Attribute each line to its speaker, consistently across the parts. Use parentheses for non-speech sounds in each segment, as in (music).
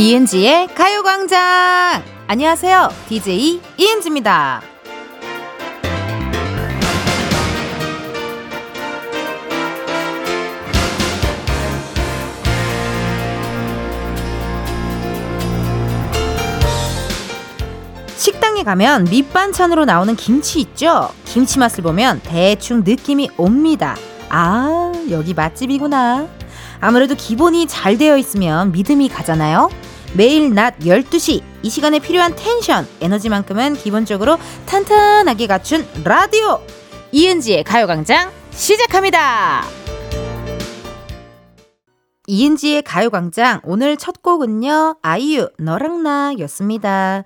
Speaker 1: 이은지의 가요광장! 안녕하세요. DJ 이은지입니다. 식당에 가면 밑반찬으로 나오는 김치 있죠? 김치 맛을 보면 대충 느낌이 옵니다. 아, 여기 맛집이구나. 아무래도 기본이 잘 되어 있으면 믿음이 가잖아요. 매일 낮 12시 이 시간에 필요한 텐션, 에너지만큼은 기본적으로 탄탄하게 갖춘 라디오 이은지의 가요광장 시작합니다. 이은지의 가요광장 오늘 첫 곡은요 아이유 너랑 나였습니다.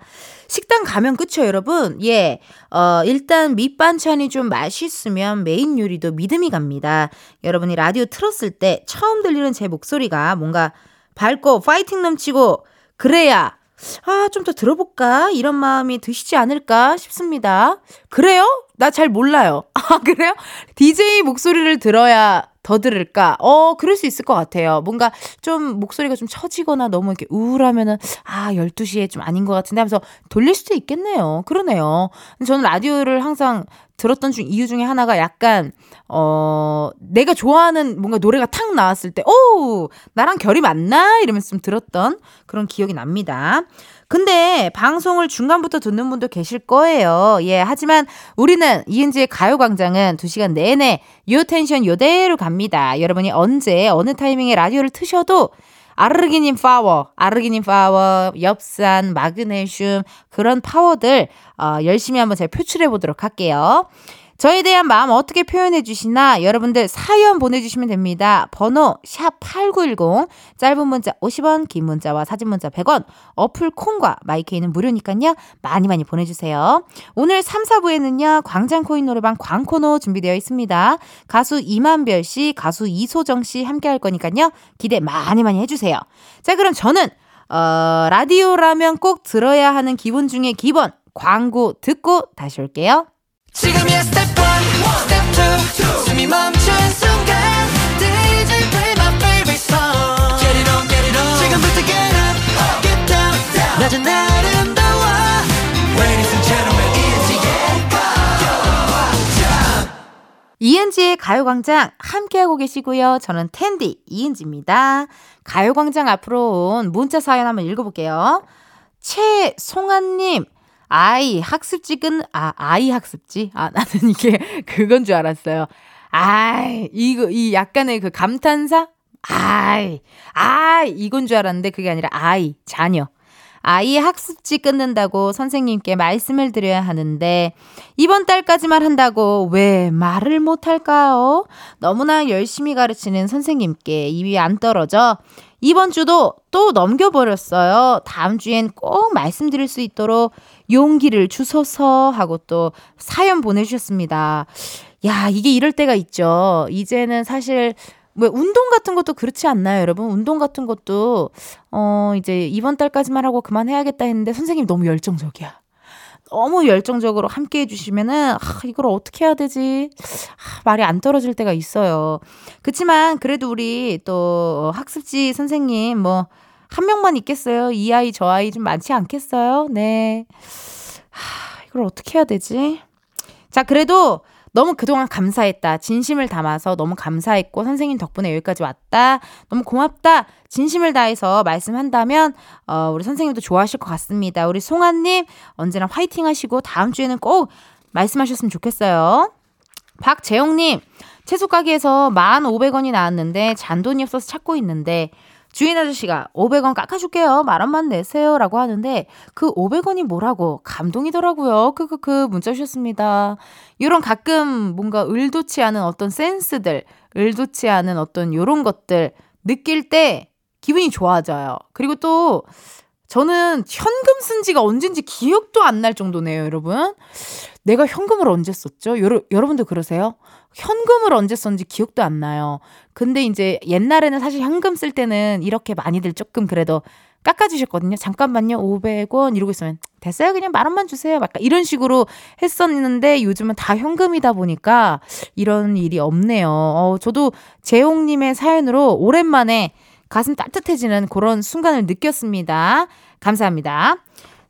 Speaker 1: 식당 가면 그쵸 여러분? 예, 어 일단 밑반찬이 좀 맛있으면 메인 요리도 믿음이 갑니다. 여러분이 라디오 틀었을 때 처음 들리는 제 목소리가 뭔가 밝고 파이팅 넘치고 그래야 아, 좀 더 들어볼까? 이런 마음이 드시지 않을까 싶습니다. 그래요? 나 잘 몰라요. (laughs) 아, 그래요? DJ 목소리를 들어야 더 들을까? 어, 그럴 수 있을 것 같아요. 뭔가 좀 목소리가 좀 처지거나 너무 이렇게 우울하면은, 아, 12시에 좀 아닌 것 같은데 하면서 돌릴 수도 있겠네요. 그러네요. 저는 라디오를 항상 들었던 중 이유 중에 하나가 약간 어 내가 좋아하는 뭔가 노래가 탁 나왔을 때 오 나랑 결이 맞나 이러면서 좀 들었던 그런 기억이 납니다. 근데 방송을 중간부터 듣는 분도 계실 거예요. 예, 하지만 우리는 이은지의 가요광장은 2시간 내내 요 텐션 요대로 갑니다. 여러분이 언제 어느 타이밍에 라디오를 트셔도 아르기닌 파워, 아르기닌 파워, 엽산, 마그네슘 그런 파워들 어, 열심히 한번 제가 표출해 보도록 할게요. 저에 대한 마음 어떻게 표현해 주시나 여러분들 사연 보내주시면 됩니다. 번호 샵8910 짧은 문자 50원 긴 문자와 사진 문자 100원 어플 콩과 마이케이는 무료니까요. 많이 많이 보내주세요. 오늘 3, 4부에는요. 광장코인 노래방 광코노 준비되어 있습니다. 가수 이만별 씨 가수 이소정 씨 함께 할 거니까요. 기대 많이 많이 해주세요. 자 그럼 저는 어, 라디오라면 꼭 들어야 하는 기본 중에 기본 광고 듣고 다시 올게요. 지금이야 스텝 1, 스텝 2 숨이 멈춘 순간 DJ play my favorite song. Get it on get it on. 지금부터 get up get down. 낮은 아름다워. Ladies and gentlemen 이은지의 가요광장. 이은지의 가요광장 함께하고 계시고요. 저는 텐디 이은지입니다. 가요광장 앞으로 온 문자 사연 한번 읽어볼게요. 최송아님 아이 학습지 끈, 아, 아이 학습지? 아, (laughs) 나는 이게 그건 줄 알았어요. 아이, 이거, 이 약간의 그 감탄사? 아이, 아이, 이건 줄 알았는데 그게 아니라 아이, 자녀. 아이 학습지 끊는다고 선생님께 말씀을 드려야 하는데, 이번 달까지만 한다고 왜 말을 못할까요? 너무나 열심히 가르치는 선생님께 입이 안 떨어져 이번 주도 또 넘겨버렸어요. 다음 주엔 꼭 말씀드릴 수 있도록 용기를 주소서 하고 또 사연 보내주셨습니다. 야, 이게 이럴 때가 있죠. 이제는 사실 뭐 운동 같은 것도 그렇지 않나요, 여러분? 운동 같은 것도 어 이제 이번 달까지만 하고 그만해야겠다 했는데 선생님 너무 열정적이야. 너무 열정적으로 함께 해주시면은, 아, 이걸 어떻게 해야 되지? 아, 말이 안 떨어질 때가 있어요. 그치만, 그래도 우리 또 학습지 선생님, 뭐, 한 명만 있겠어요? 이 아이, 저 아이 좀 많지 않겠어요? 네. 하, 이걸 어떻게 해야 되지? 자, 그래도 너무 그동안 감사했다. 진심을 담아서 너무 감사했고 선생님 덕분에 여기까지 왔다. 너무 고맙다. 진심을 다해서 말씀한다면 어, 우리 선생님도 좋아하실 것 같습니다. 우리 송아님 언제나 화이팅 하시고 다음 주에는 꼭 말씀하셨으면 좋겠어요. 박재영님 채소 가게에서 1,500원이 나왔는데 잔돈이 없어서 찾고 있는데 주인 아저씨가 500원 깎아줄게요. 만 원만 내세요. 라고 하는데 그 500원이 뭐라고 감동이더라고요. 크크크 문자 주셨습니다. 이런 가끔 뭔가 의도치 않은 어떤 센스들, 의도치 않은 어떤 요런 것들 느낄 때 기분이 좋아져요. 그리고 또 저는 현금 쓴 지가 언젠지 기억도 안 날 정도네요, 여러분. 내가 현금을 언제 썼죠? 여러, 여러분도 그러세요? 현금을 언제 썼는지 기억도 안 나요. 근데 이제 옛날에는 사실 현금 쓸 때는 이렇게 많이들 조금 그래도 깎아주셨거든요. 잠깐만요. 500원 이러고 있으면 됐어요. 그냥 만 원만 주세요. 약간 이런 식으로 했었는데 요즘은 다 현금이다 보니까 이런 일이 없네요. 어, 저도 재홍님의 사연으로 오랜만에 가슴 따뜻해지는 그런 순간을 느꼈습니다. 감사합니다.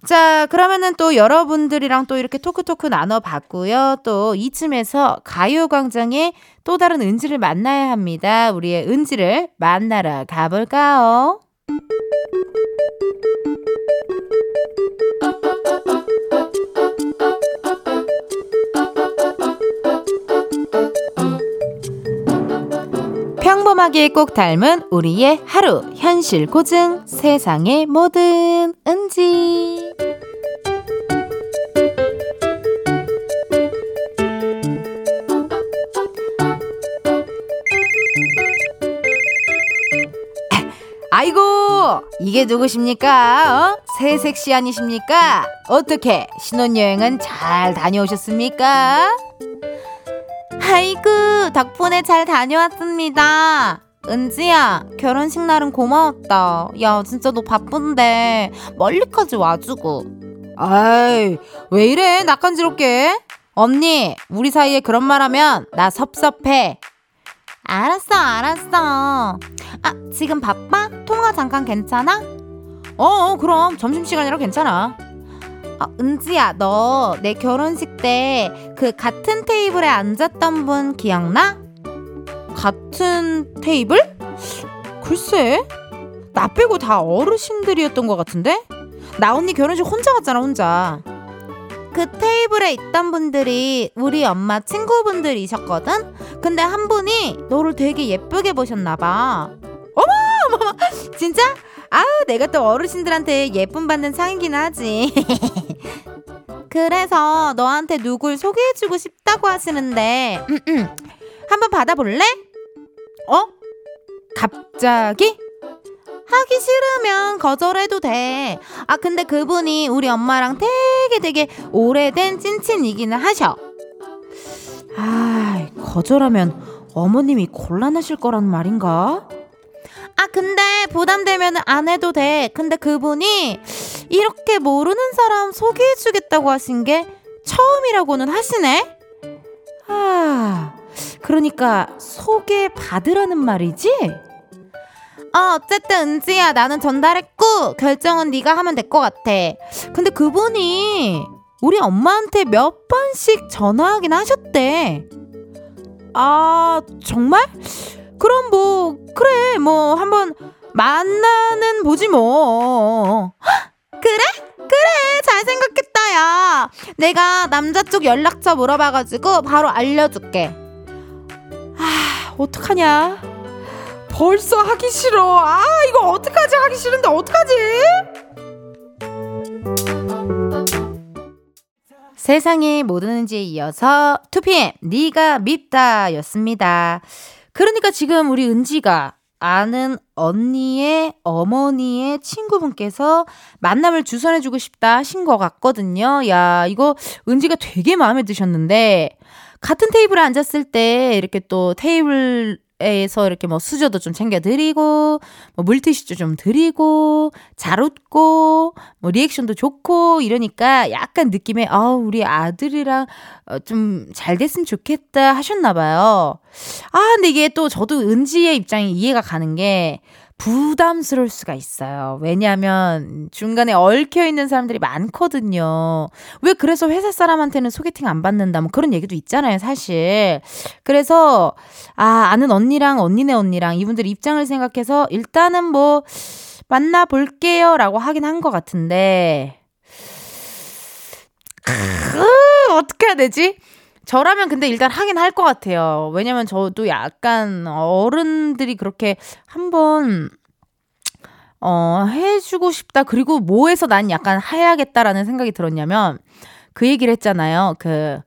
Speaker 1: 자, 그러면은 또 여러분들이랑 또 이렇게 토크토크 나눠봤고요. 또 이쯤에서 가요광장의 또 다른 은지를 만나야 합니다. 우리의 은지를 만나러 가볼까요? 평범하게 꼭 닮은 우리의 하루 현실 고증 세상의 모든 은지 아이고 이게 누구십니까? 어? 새색시 아니십니까? 어떻게 신혼여행은 잘 다녀오셨습니까? 아이고, 덕분에 잘 다녀왔습니다. 은지야, 결혼식 날은 고마웠다. 야, 진짜 너 바쁜데, 멀리까지 와주고. 아이, 왜 이래, 낯간지럽게? 언니, 우리 사이에 그런 말 하면 나 섭섭해. 알았어, 알았어. 아, 지금 바빠? 통화 잠깐 괜찮아? 어, 어 그럼 점심시간이라 괜찮아. 어, 은지야, 너 내 결혼식 때 그 같은 테이블에 앉았던 분 기억나? 같은 테이블? 글쎄, 나 빼고 다 어르신들이었던 것 같은데? 나 언니 결혼식 혼자 갔잖아, 혼자. 그 테이블에 있던 분들이 우리 엄마 친구분들이셨거든? 근데 한 분이 너를 되게 예쁘게 보셨나봐. 어머, 진짜? 아, 내가 또 어르신들한테 예쁨 받는 상이긴 하지. (laughs) 그래서 너한테 누굴 소개해주고 싶다고 하시는데, 한번 받아볼래? 어? 갑자기? 하기 싫으면 거절해도 돼. 아, 근데 그분이 우리 엄마랑 되게 되게 오래된 찐친이기는 하셔. 아, 거절하면 어머님이 곤란하실 거란 말인가? 아, 근데 부담되면 안 해도 돼. 근데 그분이 이렇게 모르는 사람 소개해주겠다고 하신 게 처음이라고는 하시네? 아, 그러니까 소개받으라는 말이지? 어, 어쨌든 은지야 나는 전달했고 결정은 네가 하면 될 것 같아. 근데 그분이 우리 엄마한테 몇 번씩 전화하긴 하셨대. 아, 정말? 그럼 뭐 그래 뭐 한번 만나는 보지 뭐. (gasps) 그래? 그래 잘 생각했다 야. 내가 남자 쪽 연락처 물어봐가지고 바로 알려줄게. 아 어떡하냐? 벌써 하기 싫어. 아 이거 어떡하지 하기 싫은데 어떡하지? 세상의 모든 은지에 이어서 2PM 네가 밉다 였습니다. 그러니까 지금 우리 은지가 아는 언니의 어머니의 친구분께서 만남을 주선해주고 싶다 하신 것 같거든요. 야, 이거 은지가 되게 마음에 드셨는데, 같은 테이블에 앉았을 때 이렇게 또 테이블 에서 이렇게 뭐 수저도 좀 챙겨드리고, 뭐 물티슈도 좀 드리고, 잘 웃고, 뭐 리액션도 좋고, 이러니까 약간 느낌에, 아 우리 아들이랑 어, 좀 잘 됐으면 좋겠다 하셨나봐요. 아, 근데 이게 또 저도 은지의 입장이 이해가 가는 게, 부담스러울 수가 있어요. 왜냐하면 중간에 얽혀 있는 사람들이 많거든요. 왜 그래서 회사 사람한테는 소개팅 안 받는다 뭐 그런 얘기도 있잖아요, 사실. 그래서 아, 아는 언니랑 언니네 언니랑 이분들 입장을 생각해서 일단은 뭐 만나 볼게요라고 하긴 한 것 같은데 어떻게 해야 되지? 저라면 근데 일단 하긴 할 것 같아요. 왜냐면 저도 약간 어른들이 그렇게 한번 어, 해주고 싶다. 그리고 뭐해서 난 약간 해야겠다라는 생각이 들었냐면 그 얘기를 했잖아요. 그,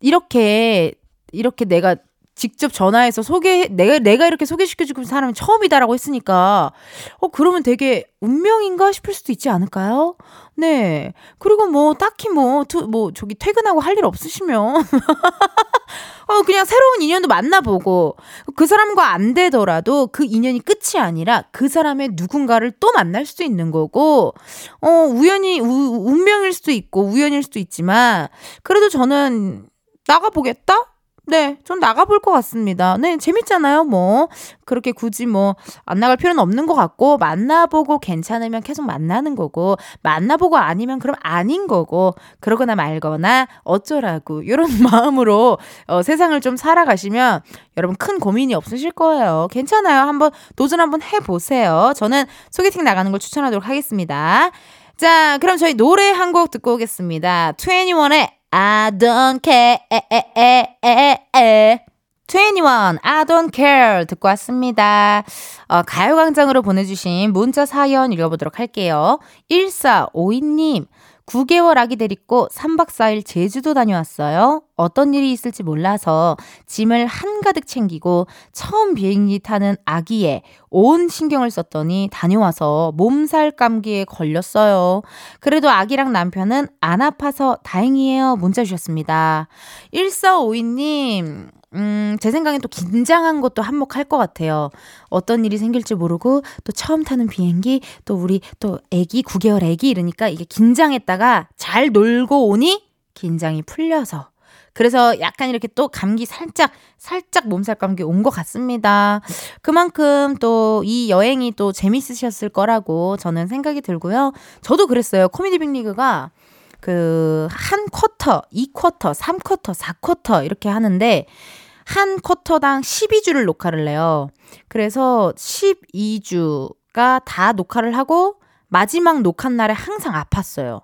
Speaker 1: 이렇게, 이렇게 내가 직접 전화해서 소개, 내가, 내가 이렇게 소개시켜주고 사람이 처음이다라고 했으니까, 어, 그러면 되게 운명인가 싶을 수도 있지 않을까요? 네. 그리고 뭐, 딱히 뭐, 투, 뭐, 저기 퇴근하고 할 일 없으시면, (laughs) 어, 그냥 새로운 인연도 만나보고, 그 사람과 안 되더라도 그 인연이 끝이 아니라 그 사람의 누군가를 또 만날 수도 있는 거고, 어, 우연히, 우, 운명일 수도 있고, 우연일 수도 있지만, 그래도 저는 나가 보겠다? 네, 좀 나가볼 것 같습니다. 네, 재밌잖아요, 뭐. 그렇게 굳이 뭐, 안 나갈 필요는 없는 것 같고, 만나보고 괜찮으면 계속 만나는 거고, 만나보고 아니면 그럼 아닌 거고, 그러거나 말거나, 어쩌라고, 이런 (laughs) 마음으로, 어, 세상을 좀 살아가시면, 여러분 큰 고민이 없으실 거예요. 괜찮아요. 한번 도전 한번 해보세요. 저는 소개팅 나가는 걸 추천하도록 하겠습니다. 자, 그럼 저희 노래 한 곡 듣고 오겠습니다. 21의 I don't care. 21, I don't care 듣고 왔습니다. 어, 가요광장으로 보내주신 문자 사연 읽어보도록 할게요. 1452님, 9개월 아기 데리고 3박 4일 제주도 다녀왔어요. 어떤 일이 있을지 몰라서 짐을 한가득 챙기고 처음 비행기 타는 아기에 온 신경을 썼더니 다녀와서 몸살 감기에 걸렸어요. 그래도 아기랑 남편은 안 아파서 다행이에요. 문자 주셨습니다. 1452님, 음, 제 생각엔 또 긴장한 것도 한몫할 것 같아요. 어떤 일이 생길지 모르고 또 처음 타는 비행기 또 우리 또 애기 9개월 애기 이러니까 이게 긴장했다가 잘 놀고 오니 긴장이 풀려서 그래서 약간 이렇게 또 감기 살짝 살짝 몸살 감기 온 것 같습니다. 그만큼 또 이 여행이 또 재밌으셨을 거라고 저는 생각이 들고요. 저도 그랬어요. 코미디 빅리그가 그 한 쿼터, 2쿼터, 3쿼터, 4쿼터 이렇게 하는데 한 쿼터당 12주를 녹화를 해요. 그래서 12주가 다 녹화를 하고 마지막 녹화 날에 항상 아팠어요.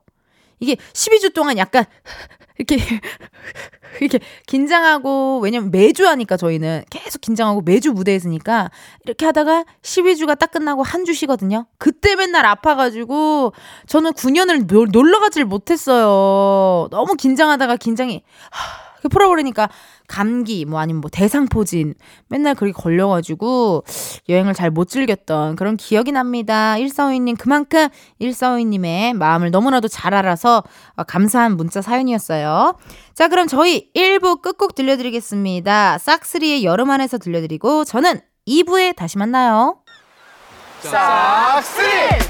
Speaker 1: 이게 12주 동안 약간 (laughs) 이렇게 (laughs) 이렇게 긴장하고 왜냐면 매주 하니까 저희는 계속 긴장하고 매주 무대에 있으니까 이렇게 하다가 12주가 딱 끝나고 한 주 쉬거든요. 그때 맨날 아파가지고 저는 9년을 놀러 가질 못했어요. 너무 긴장하다가 긴장이 하, 풀어버리니까 감기 뭐 아니면 뭐 대상포진 맨날 그렇게 걸려가지고 여행을 잘 못 즐겼던 그런 기억이 납니다. 1452님 그만큼 1452님의 마음을 너무나도 잘 알아서 어, 감사한 문자 사연이었어요. 자 그럼 저희 1부 끝곡 들려드리겠습니다. 싹스리의 여름 안에서 들려드리고 저는 2부에 다시 만나요. 싹스리!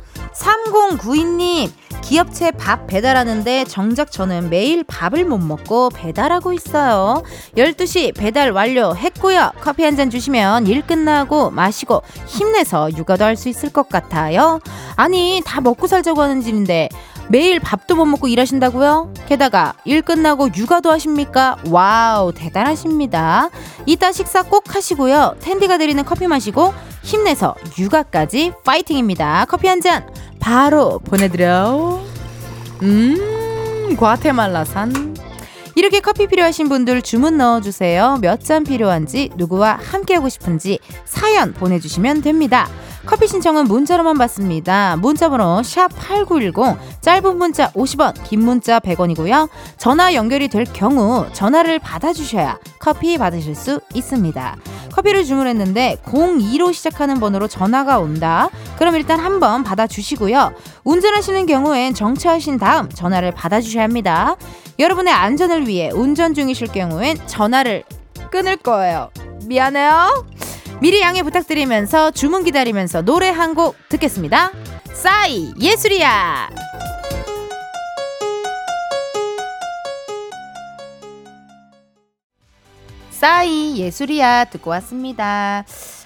Speaker 1: 3092님, 기업체 밥 배달하는데 정작 저는 매일 밥을 못 먹고 배달하고 있어요. 12시 배달 완료했고요. 커피 한 잔 주시면 일 끝나고 마시고 힘내서 육아도 할 수 있을 것 같아요. 아니, 다 먹고 살자고 하는 짓인데 매일 밥도 못 먹고 일하신다고요? 게다가 일 끝나고 육아도 하십니까? 와우, 대단하십니다. 이따 식사 꼭 하시고요. 텐디가 드리는 커피 마시고 힘내서 육아까지 파이팅입니다. 커피 한 잔 바로 보내드려. 음, 과테말라산. 이렇게 커피 필요하신 분들 주문 넣어주세요. 몇 잔 필요한지, 누구와 함께하고 싶은지 사연 보내주시면 됩니다. 커피 신청은 문자로만 받습니다. 문자번호 샵8910 짧은 문자 50원 긴 문자 100원이고요. 전화 연결이 될 경우 전화를 받아주셔야 커피 받으실 수 있습니다. 커피를 주문했는데 02로 시작하는 번호로 전화가 온다. 그럼 일단 한번 받아주시고요. 운전하시는 경우엔 정차하신 다음 전화를 받아주셔야 합니다. 여러분의 안전을 위해 운전 중이실 경우엔 전화를 끊을 거예요. 미안해요. 미리 양해 부탁드리면서 주문 기다리면서 노래 한 곡 듣겠습니다. 싸이 예술이야. 싸이 예술이야 듣고 왔습니다.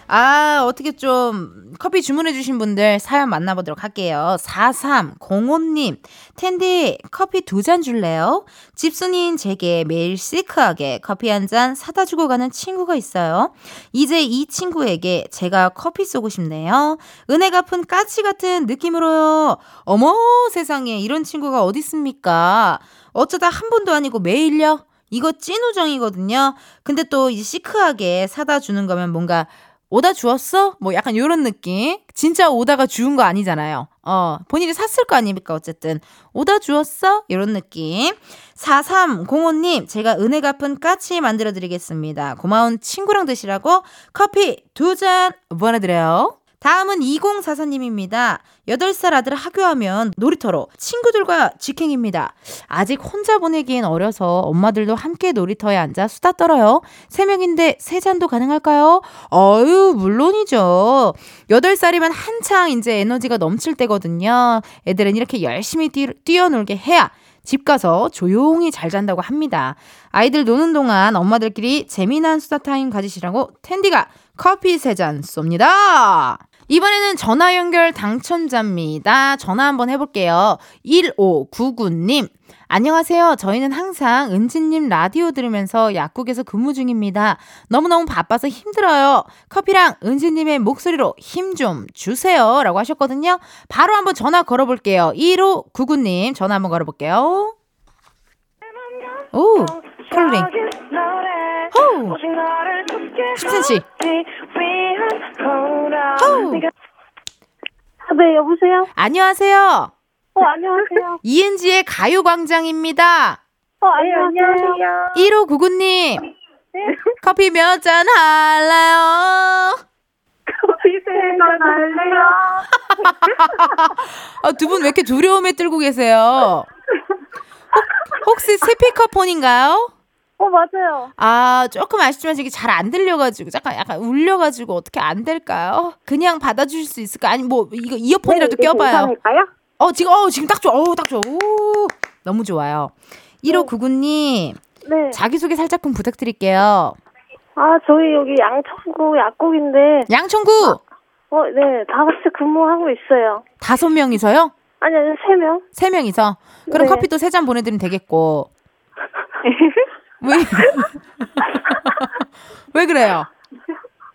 Speaker 1: 아, 어떻게 좀 커피 주문해주신 분들 사연 만나보도록 할게요. 4305님, 텐디 커피 두 잔 줄래요? 집순이인 제게 매일 시크하게 커피 한 잔 사다 주고 가는 친구가 있어요. 이제 이 친구에게 제가 커피 쏘고 싶네요. 은혜 갚은 까치 같은 느낌으로요. 어머, 세상에 이런 친구가 어딨습니까? 어쩌다 한 번도 아니고 매일요? 이거 찐우정이거든요. 근데 또 이 시크하게 사다 주는 거면 뭔가 오다 주었어? 뭐 약간 요런 느낌. 진짜 오다가 주운 거 아니잖아요. 어, 본인이 샀을 거 아닙니까? 어쨌든. 오다 주었어? 요런 느낌. 4305님, 제가 은혜 갚은 까치 만들어 드리겠습니다. 고마운 친구랑 드시라고 커피 두 잔 보내드려요. 다음은 2044님입니다. 8살 아들 학교하면 놀이터로 친구들과 직행입니다. 아직 혼자 보내기엔 어려서 엄마들도 함께 놀이터에 앉아 수다 떨어요. 3명인데 3잔도 가능할까요? 어유 물론이죠. 8살이면 한창 이제 에너지가 넘칠 때거든요. 애들은 이렇게 열심히 뛰, 뛰어놀게 해야 집 가서 조용히 잘 잔다고 합니다. 아이들 노는 동안 엄마들끼리 재미난 수다 타임 가지시라고 텐디가 커피 세 잔 쏩니다. 이번에는 전화 연결 당첨자입니다. 전화 한번 해볼게요. 1599님. 안녕하세요. 저희는 항상 은지님 라디오 들으면서 약국에서 근무 중입니다. 너무너무 바빠서 힘들어요. 커피랑 은지님의 목소리로 힘 좀 주세요. 라고 하셨거든요. 바로 한번 전화 걸어볼게요. 1599님 전화 한번 걸어볼게요. 오, 컬링. 호! 10cm. 호!
Speaker 2: 네, 여보세요?
Speaker 1: 안녕하세요.
Speaker 2: 어, 안녕하세요.
Speaker 1: 이은지의 가요광장입니다.
Speaker 2: 어, 안녕하세요.
Speaker 1: 1599님. 커피 몇 잔 할래요?
Speaker 2: 커피 세잔 할래요?
Speaker 1: 아, (laughs) 두 분 왜 이렇게 두려움에 떨고 계세요? 혹, 혹시 스피커폰인가요?
Speaker 2: 어, 맞아요.
Speaker 1: 아, 조금 아쉽지만 이게 잘 안 들려가지고, 약간, 약간 울려가지고 어떻게 안 될까요? 그냥 받아주실 수 있을까? 아니, 뭐, 이거 이어폰이라도
Speaker 2: 네,
Speaker 1: 껴봐요.
Speaker 2: 괜찮을까요?
Speaker 1: 어, 지금, 어, 지금 딱 좋아. 어, 딱 좋아. 오, 너무 좋아요. 1599님,
Speaker 2: 네.
Speaker 1: 자기소개 살짝 좀 부탁드릴게요.
Speaker 2: 아, 저희 여기 양천구 약국인데,
Speaker 1: 양천구!
Speaker 2: 어, 네, 다 같이 근무하고 있어요.
Speaker 1: 다섯 명이서요?
Speaker 2: 아니, 아니, 세 명.
Speaker 1: 세 명이서? 그럼
Speaker 2: 네.
Speaker 1: 커피도 세 잔 보내드리면 되겠고. (laughs) 왜? 왜 그래요?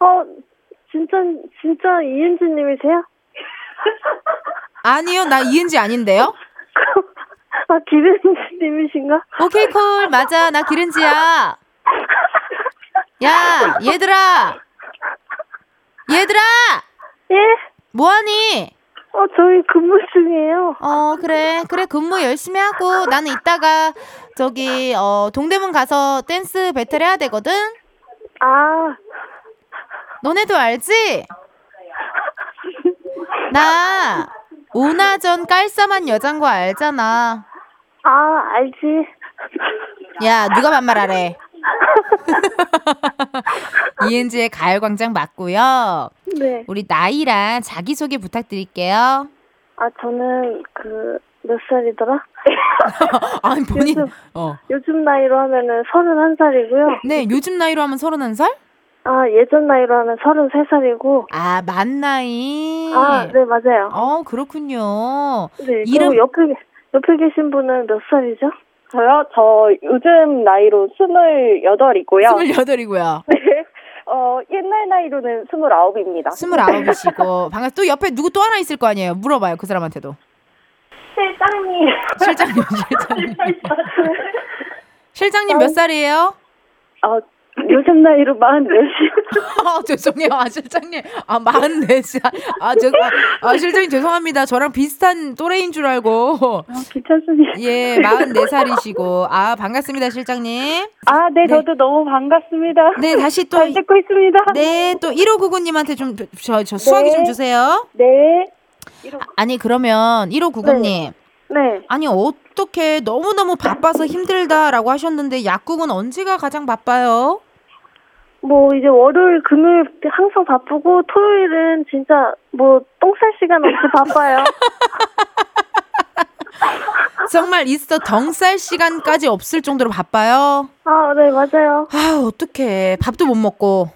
Speaker 2: 어, 진짜, 진짜 이은지님이세요?
Speaker 1: 아니요, 나 이은지 아닌데요?
Speaker 2: 아, 기른지님이신가?
Speaker 1: 오케이, 콜. 맞아, 나 기른지야. 야, 얘들아! 얘들아!
Speaker 2: 예?
Speaker 1: 뭐하니?
Speaker 2: 어, 저희 근무 중이에요.
Speaker 1: 어, 그래. 그래, 근무 열심히 하고, 나는 이따가, 저기, 어, 동대문 가서 댄스 배틀 해야 되거든?
Speaker 2: 아,
Speaker 1: 너네도 알지? 나, 오나전 깔쌈한 여잔 거 알잖아.
Speaker 2: 아, 알지.
Speaker 1: 야, 누가 반말하래? (laughs) 이은지의 가요광장 맞고요.
Speaker 2: 네.
Speaker 1: 우리 나이랑 자기소개 부탁드릴게요.
Speaker 2: 아, 저는 그, 몇 살이더라? (laughs)
Speaker 1: 아니, 본인,
Speaker 2: 요즘-
Speaker 1: 어.
Speaker 2: 요즘 나이로 하면은 31살이고요.
Speaker 1: 네, 요즘 나이로 하면 서른한 살?
Speaker 2: 아, 예전 나이로 하면 33살이고.
Speaker 1: 아, 만 나이.
Speaker 2: 아, 네, 맞아요.
Speaker 1: 어, 그렇군요.
Speaker 2: 네,
Speaker 1: 이름-
Speaker 2: 그리고 옆에, 옆에 계신 분은 몇 살이죠?
Speaker 3: 저요? 저 요즘 나이로 스물여덟이고요.
Speaker 1: 스물여덟이고요. (laughs)
Speaker 3: 네. 어, 옛날 나이로는 스물아홉입니다.
Speaker 1: 스물아홉이시고. 반갑, 또 옆에 누구 또 하나 있을 거 아니에요? 물어봐요, 그 사람한테도.
Speaker 2: 실장님.
Speaker 1: 실장님, (laughs) 실장님. 실장님 몇 살이에요?
Speaker 3: 어, 요즘 나이로 마흔넷이. (laughs)
Speaker 1: 아, 죄송해요. 아, 실장님. 아, 44살. 아, 저, 아, 아, 실장님 죄송합니다. 저랑 비슷한 또래인 줄 알고.
Speaker 3: 아, 괜찮습니다.
Speaker 1: 예, 44살이시고. 아, 반갑습니다, 실장님.
Speaker 3: 아, 네,
Speaker 1: 네.
Speaker 3: 저도 너무 반갑습니다.
Speaker 1: 네, 다시 또.
Speaker 3: 잘 듣고 있습니다.
Speaker 1: 네, 또 1599님한테 좀, 저, 저 수화기
Speaker 3: 네.
Speaker 1: 좀 주세요.
Speaker 3: 네.
Speaker 1: 아니, 그러면 1599님.
Speaker 2: 네.
Speaker 1: 아니, 어떻게 너무너무 바빠서 힘들다라고 하셨는데, 약국은 언제가 가장 바빠요?
Speaker 2: 뭐, 이제 월요일, 금요일 항상 바쁘고, 토요일은 진짜 뭐, 똥 쌀 시간 없이 바빠요. (laughs)
Speaker 1: 정말 있어 덩쌀 시간까지 없을 정도로 바빠요?
Speaker 2: 아, 네, 맞아요.
Speaker 1: 아, 어떡해. 밥도 못 먹고.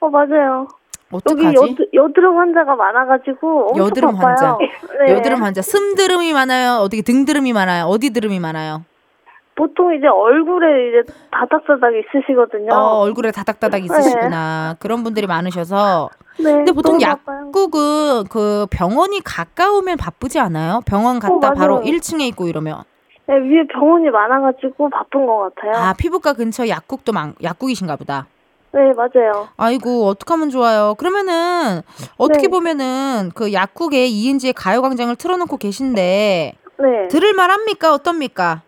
Speaker 2: 어, 맞아요. 여기
Speaker 1: 어떡하지?
Speaker 2: 여드, 여드름 환자가 많아가지고 엄청
Speaker 1: 여드름
Speaker 2: 바빠요.
Speaker 1: 환자. (laughs)
Speaker 2: 네.
Speaker 1: 여드름 환자. 숨드름이 많아요? 어떻게 등드름이 많아요? 어디 드름이 많아요?
Speaker 2: 보통 이제 얼굴에 이제 다닥다닥 있으시거든요.
Speaker 1: 어, 얼굴에 다닥다닥 있으시구나. 그런 분들이 많으셔서.
Speaker 2: 네.
Speaker 1: 근데 보통. 약국은 그 병원이 가까우면 바쁘지 않아요? 병원 갔다
Speaker 2: 어.
Speaker 1: 바로 1층에 있고 이러면.
Speaker 2: 네, 위에 병원이 많아가지고 바쁜 것 같아요.
Speaker 1: 아, 피부과 근처 약국도 많, 약국이신가 보다.
Speaker 2: 네, 맞아요.
Speaker 1: 아이고, 어떡하면 좋아요. 그러면은, 어떻게
Speaker 2: 네.
Speaker 1: 보면은, 그 약국에 이은지의 가요광장을 틀어놓고 계신데,
Speaker 2: 네.
Speaker 1: 들을만 합니까? 어떻습니까?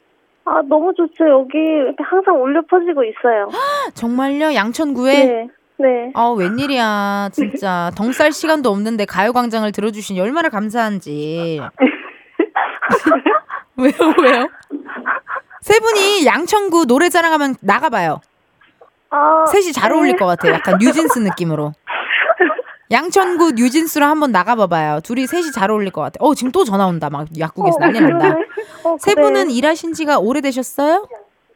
Speaker 2: 아, 너무 좋죠. 여기 이렇게 항상 울려 퍼지고 있어요. (gasps)
Speaker 1: 정말요? 양천구에?
Speaker 2: 네. 네.
Speaker 1: 아, 웬일이야. 진짜. 덩쌀 시간도 없는데 가요광장을 들어주시니 얼마나 감사한지. (laughs) (laughs) 왜요, 왜요? 세 분이 양천구 노래 자랑하면 나가봐요.
Speaker 2: 아,
Speaker 1: 셋이 잘 어울릴 것 같아요. 약간 (laughs) 뉴진스 느낌으로. 양천구 뉴진스로 한번 나가봐봐요. 둘이 셋이 잘 어울릴 것 같아요. 어, 지금 또 전화 온다. 막 약국에서 난리 난다.
Speaker 2: 어,
Speaker 1: 세
Speaker 2: 그래.
Speaker 1: 분은 일하신 지가 오래되셨어요?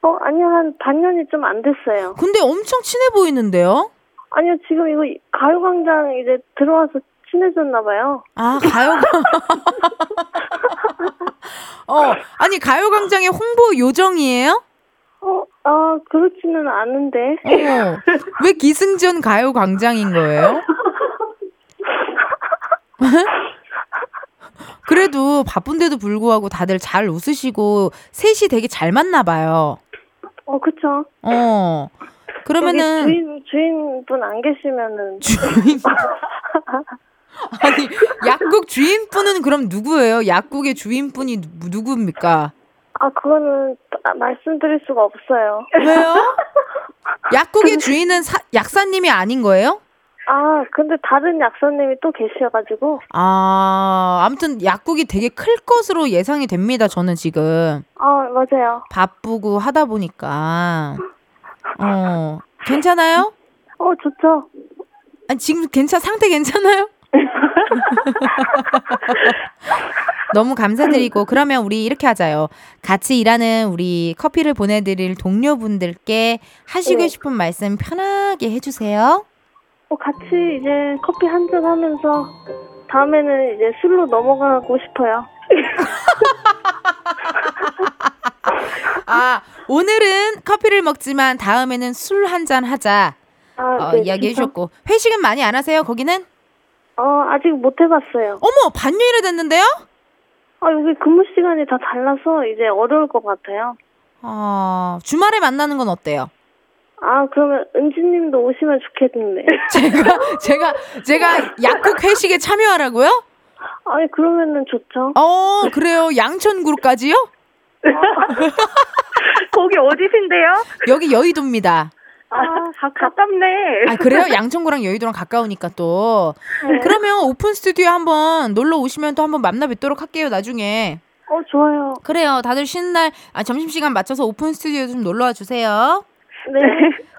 Speaker 2: 어, 아니요, 한 반년이 좀 안 됐어요.
Speaker 1: 근데 엄청 친해 보이는데요?
Speaker 2: 아니요, 지금 이거 가요광장 이제 들어와서 친해졌나봐요.
Speaker 1: 아, 가요. (laughs) (laughs) 어, 아니, 가요광장의 홍보 요정이에요?
Speaker 2: 어, 아, 그렇지는 않은데.
Speaker 1: 어, 왜 기승전 가요 광장인 거예요? (laughs) 그래도 바쁜데도 불구하고 다들 잘 웃으시고 셋이 되게 잘 맞나 봐요.
Speaker 2: 어, 그쵸.
Speaker 1: 어. 그러면은
Speaker 2: 주인, 주인분 안 계시면은.
Speaker 1: 주인 (laughs) 아니 약국 주인분은 그럼 누구예요? 약국의 주인분이 누- 누구입니까?
Speaker 2: 아, 그거는 아, 말씀드릴 수가 없어요.
Speaker 1: 왜요? (laughs) 약국의 주인은 사- 약사님이 아닌 거예요?
Speaker 2: 아, 근데 다른 약사님이 또 계셔가지고.
Speaker 1: 아, 아무튼 약국이 되게 클 것으로 예상이 됩니다. 저는 지금
Speaker 2: 아, 맞아요.
Speaker 1: 바쁘고 하다 보니까. 어, 괜찮아요?
Speaker 2: 어, 좋죠.
Speaker 1: 아니, 지금 괜찮, 상태 괜찮아요? (laughs) (laughs) 너무 감사드리고, 그러면 우리 이렇게 하자요. 같이 일하는 우리 커피를 보내드릴 동료분들께 하시고
Speaker 2: 네.
Speaker 1: 싶은 말씀 편하게 해주세요.
Speaker 2: 어, 같이 이제 커피 한 잔 하면서 다음에는 이제 술로 넘어가고 싶어요. (laughs)
Speaker 1: 아, 오늘은 커피를 먹지만 다음에는 술 한 잔 하자.
Speaker 2: 아,
Speaker 1: 어,
Speaker 2: 네,
Speaker 1: 이야기해? 주셨고. 회식은 많이 안 하세요, 거기는?
Speaker 2: 어, 아직 못 해봤어요.
Speaker 1: 어머, 반년이나 됐는데요?
Speaker 2: 아, 여기 근무 시간이 다 달라서 이제 어려울 것 같아요.
Speaker 1: 아, 주말에 만나는 건 어때요?
Speaker 2: 아, 그러면 은지님도 오시면 좋겠는데. (laughs)
Speaker 1: 제가, 제가, 제가 약국 회식에 참여하라고요?
Speaker 2: 아니, 그러면은 좋죠.
Speaker 1: 어, 그래요. 양천구로까지요? (laughs)
Speaker 3: 거기 어디신데요?
Speaker 1: 여기 여의도입니다.
Speaker 3: 아, 가깝네.
Speaker 1: 아, 그래요? 양천구랑 여의도랑 가까우니까 또. 그러면 오픈 스튜디오 한번 놀러 오시면 또 한번 만나 뵙도록 할게요, 나중에.
Speaker 2: 어, 좋아요.
Speaker 1: 그래요. 다들 쉬는 날, 아, 점심시간 맞춰서 오픈 스튜디오 좀 놀러 와 주세요.
Speaker 2: 네.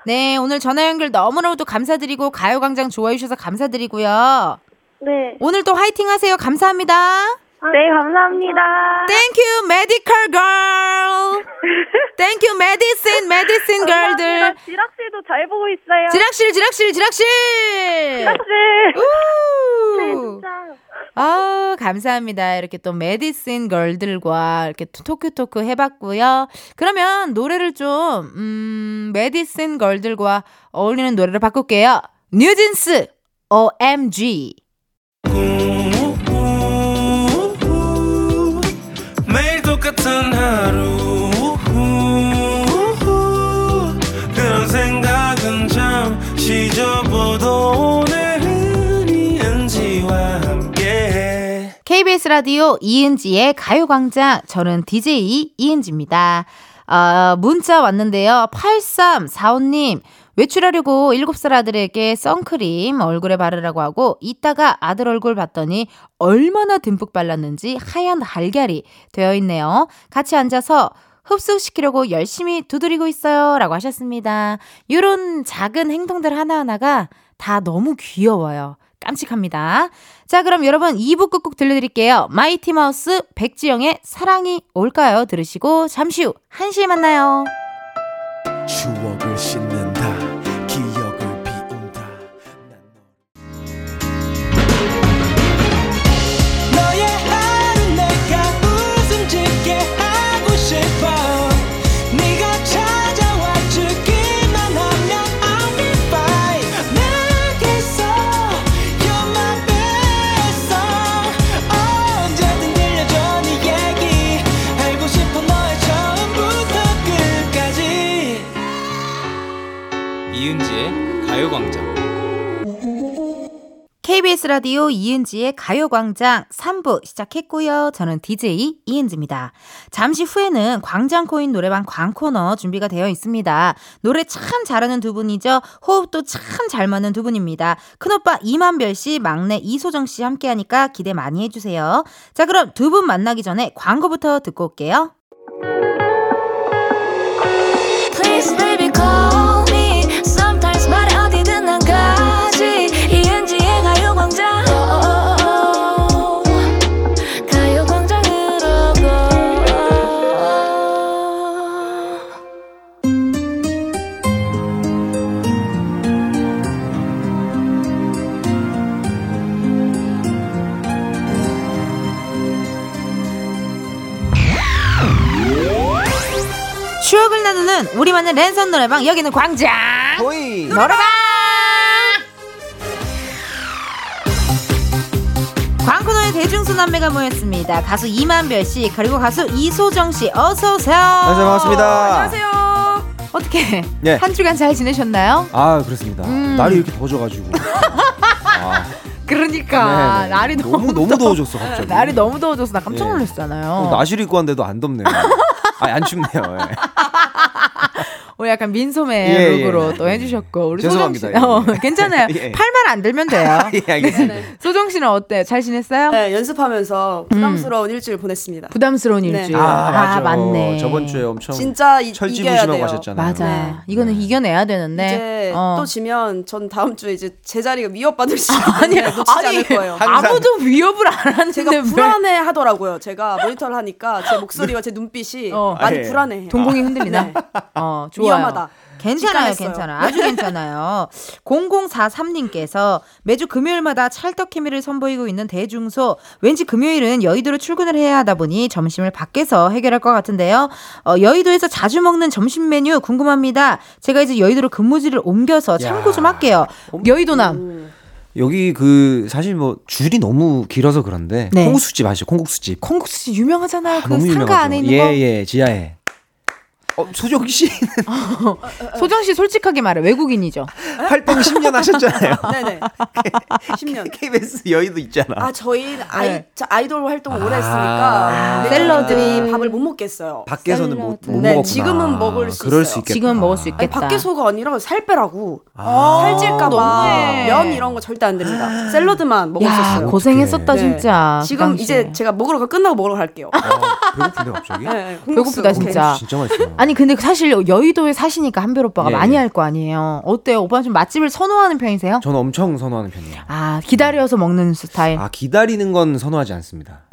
Speaker 1: 네, 오늘 전화 연결 너무너무 감사드리고, 가요광장 좋아해 주셔서 감사드리고요.
Speaker 2: 네.
Speaker 1: 오늘 또 화이팅 하세요. 감사합니다.
Speaker 3: 네, 감사합니다.
Speaker 1: Thank you, medical girl. (laughs) Thank you, medicine, medicine girl들.
Speaker 3: 지락씨도 잘 보고 있어요.
Speaker 1: 지락실, 지락실, 지락실.
Speaker 3: 지락씨.
Speaker 1: 우! 아, 감사합니다. 이렇게 또 메디슨 걸들과 이렇게 토크 토크 해봤고요. 그러면 노래를 좀, 음, 메디슨 걸들과 어울리는 노래를 바꿀게요. 뉴진스, OMG.
Speaker 4: 매 같은 하루 그런 생각은 잠시 접어도 오늘은 이은지와 함께
Speaker 1: KBS 라디오 이은지의 가요광장. 저는 DJ 이은지입니다. 어, 문자 왔는데요. 8345님. 외출하려고 7살 아들에게 선크림 얼굴에 바르라고 하고 이따가 아들 얼굴 봤더니 얼마나 듬뿍 발랐는지 하얀 달걀이 되어 있네요. 같이 앉아서 흡수시키려고 열심히 두드리고 있어요. 라고 하셨습니다. 이런 작은 행동들 하나하나가 다 너무 귀여워요. 깜찍합니다. 자, 그럼 여러분 2부 끝곡 들려드릴게요. 마이티 마우스 백지영의 사랑이 올까요? 들으시고 잠시 후 1시에 만나요.
Speaker 4: 추억을 씻는
Speaker 1: KBS 라디오 이은지의 가요광장 3부 시작했고요. 저는 DJ 이은지입니다. 잠시 후에는 광장코인 노래방 광코너 준비가 되어 있습니다. 노래 참 잘하는 두 분이죠. 호흡도 참 잘 맞는 두 분입니다. 큰오빠 이만별 씨, 막내 이소정 씨 함께하니까 기대 많이 해주세요. 자 그럼 두 분 만나기 전에 광고부터 듣고 올게요.
Speaker 5: Please baby
Speaker 1: 나누는 우리만의 랜선 노래방 여기는 광장
Speaker 6: 호이.
Speaker 1: 노래방 광코너의 대중수남매가 모였습니다 가수 이만별 씨 그리고 가수 이소정 씨 어서 오세요
Speaker 6: 안녕하세요 반갑습니다.
Speaker 1: 안녕하세요 어떻게
Speaker 6: 예.
Speaker 1: 한 주간 잘 지내셨나요?
Speaker 6: 아 그렇습니다.
Speaker 1: 음.
Speaker 6: 날이 이렇게 더워져가지고. (laughs) 아,
Speaker 1: 그러니까
Speaker 6: 네네.
Speaker 1: 날이 너무
Speaker 6: 너무 더워졌어 갑자기.
Speaker 1: 날이 너무 더워져서 나 깜짝
Speaker 6: 예.
Speaker 1: 놀랐잖아요
Speaker 6: 어, 나시를 입고 왔는데도 안 덥네요. (laughs) 아 안 춥네요. 예.
Speaker 1: 오, 약간 민소매
Speaker 6: 예, 예.
Speaker 1: 룩으로 또 해주셨고 우리
Speaker 6: 죄송합니다.
Speaker 1: 소정 씨, 어,
Speaker 6: 예.
Speaker 1: 괜찮아요.
Speaker 6: 예.
Speaker 1: 팔만 안 들면 돼요.
Speaker 6: 예 알겠습니다.
Speaker 1: 소정 씨는 어때? 잘 지냈어요?
Speaker 7: 네, 연습하면서 부담스러운 일주일 보냈습니다.
Speaker 1: 부담스러운
Speaker 7: 네.
Speaker 1: 일주일.
Speaker 6: 아 맞죠.
Speaker 1: 맞네.
Speaker 6: 저번 주에 엄청
Speaker 7: 진짜 이,
Speaker 6: 철지
Speaker 7: 이겨야
Speaker 6: 부심하고
Speaker 7: 돼요.
Speaker 6: 하셨잖아요.
Speaker 1: 맞아.
Speaker 7: 네.
Speaker 1: 이거는
Speaker 6: 네.
Speaker 1: 이겨내야 되는데.
Speaker 7: 이제
Speaker 1: 어.
Speaker 7: 또 지면 전 다음 주에 이제 제 자리가 위협받을 수
Speaker 1: 아니,
Speaker 7: 놓치지
Speaker 1: 아니,
Speaker 7: 않을 거예요.
Speaker 6: 항상-
Speaker 1: 아무도 위협을 안 하는데
Speaker 7: 제가
Speaker 1: 왜
Speaker 7: 불안해 하더라고요. 제가 모니터를 하니까 제 목소리와 제 눈빛이
Speaker 1: 어.
Speaker 7: 많이
Speaker 6: 아, 예.
Speaker 7: 불안해요.
Speaker 1: 동공이 흔들리나?
Speaker 7: 네.
Speaker 1: 어, 좋아요.
Speaker 7: 위험하다.
Speaker 1: 괜찮아요. 괜찮아. 아주 괜찮아요. (laughs) 0043님께서 매주 금요일마다 찰떡케미를 선보이고 있는 대중소. 왠지 금요일은 여의도로 출근을 해야 하다 보니 점심을 밖에서 해결할 것 같은데요. 어, 여의도에서 자주 먹는 점심 메뉴 궁금합니다. 제가 이제 여의도로 근무지를 옮겨서 참고 좀 할게요. 여의도남.
Speaker 6: 여기 그 사실 뭐 줄이 너무 길어서 그런데
Speaker 1: 네.
Speaker 6: 콩국수집 아시죠? 콩국수집.
Speaker 1: 콩국수 유명하잖아요.
Speaker 6: 아,
Speaker 1: 그
Speaker 6: 너무
Speaker 1: 상가
Speaker 6: 유명하죠.
Speaker 1: 안에 있는
Speaker 6: 예,
Speaker 1: 거.
Speaker 6: 예, 지하에. 어, 소정 씨 (laughs)
Speaker 1: 소정 씨 솔직하게 말해. 외국인이죠. (laughs)
Speaker 6: 활동 10년 하셨잖아요.
Speaker 7: 네네. 10년.
Speaker 6: KBS 여의도 있잖아.
Speaker 7: 아 저희 아이
Speaker 1: 네.
Speaker 7: 저 아이돌 활동을 오래
Speaker 6: 아.
Speaker 7: 했으니까
Speaker 1: 샐러드.
Speaker 7: 샐러드들이 밥을 못 먹겠어요.
Speaker 6: 밖에서는 못. 못
Speaker 7: 네,
Speaker 6: 먹었구나.
Speaker 7: 지금은 먹을 수
Speaker 6: 그럴
Speaker 7: 있어요.
Speaker 6: 수.
Speaker 1: 지금은 먹을 수
Speaker 7: 아니,
Speaker 1: 있겠다.
Speaker 7: 밖에서가 아니라 살 빼라고
Speaker 6: 아,
Speaker 7: 살찔까봐
Speaker 1: 너무해.
Speaker 7: 면 이런 거 절대 안 됩니다. 샐러드만
Speaker 1: 야,
Speaker 7: 먹었었어요.
Speaker 1: 고생했었다
Speaker 7: 네.
Speaker 1: 진짜. 그
Speaker 7: 지금
Speaker 1: 당시에.
Speaker 7: 이제 제가 먹으러 가 끝나고 먹으러 갈게요.
Speaker 6: 아, 배고픈데 갑자기?
Speaker 7: 네, 네.
Speaker 1: 배고프다. 진짜.
Speaker 6: 진짜 맛있어.
Speaker 1: 아니 근데 사실 여의도에 사시니까 한별 오빠가
Speaker 6: 예,
Speaker 1: 많이
Speaker 6: 예.
Speaker 1: 할거 아니에요. 어때요? 오빠 좀 맛집을 선호하는 편이세요?
Speaker 6: 저는 엄청 선호하는 편이에요.
Speaker 1: 아 기다려서 먹는 스타일.
Speaker 6: 아 기다리는 건 선호하지 않습니다.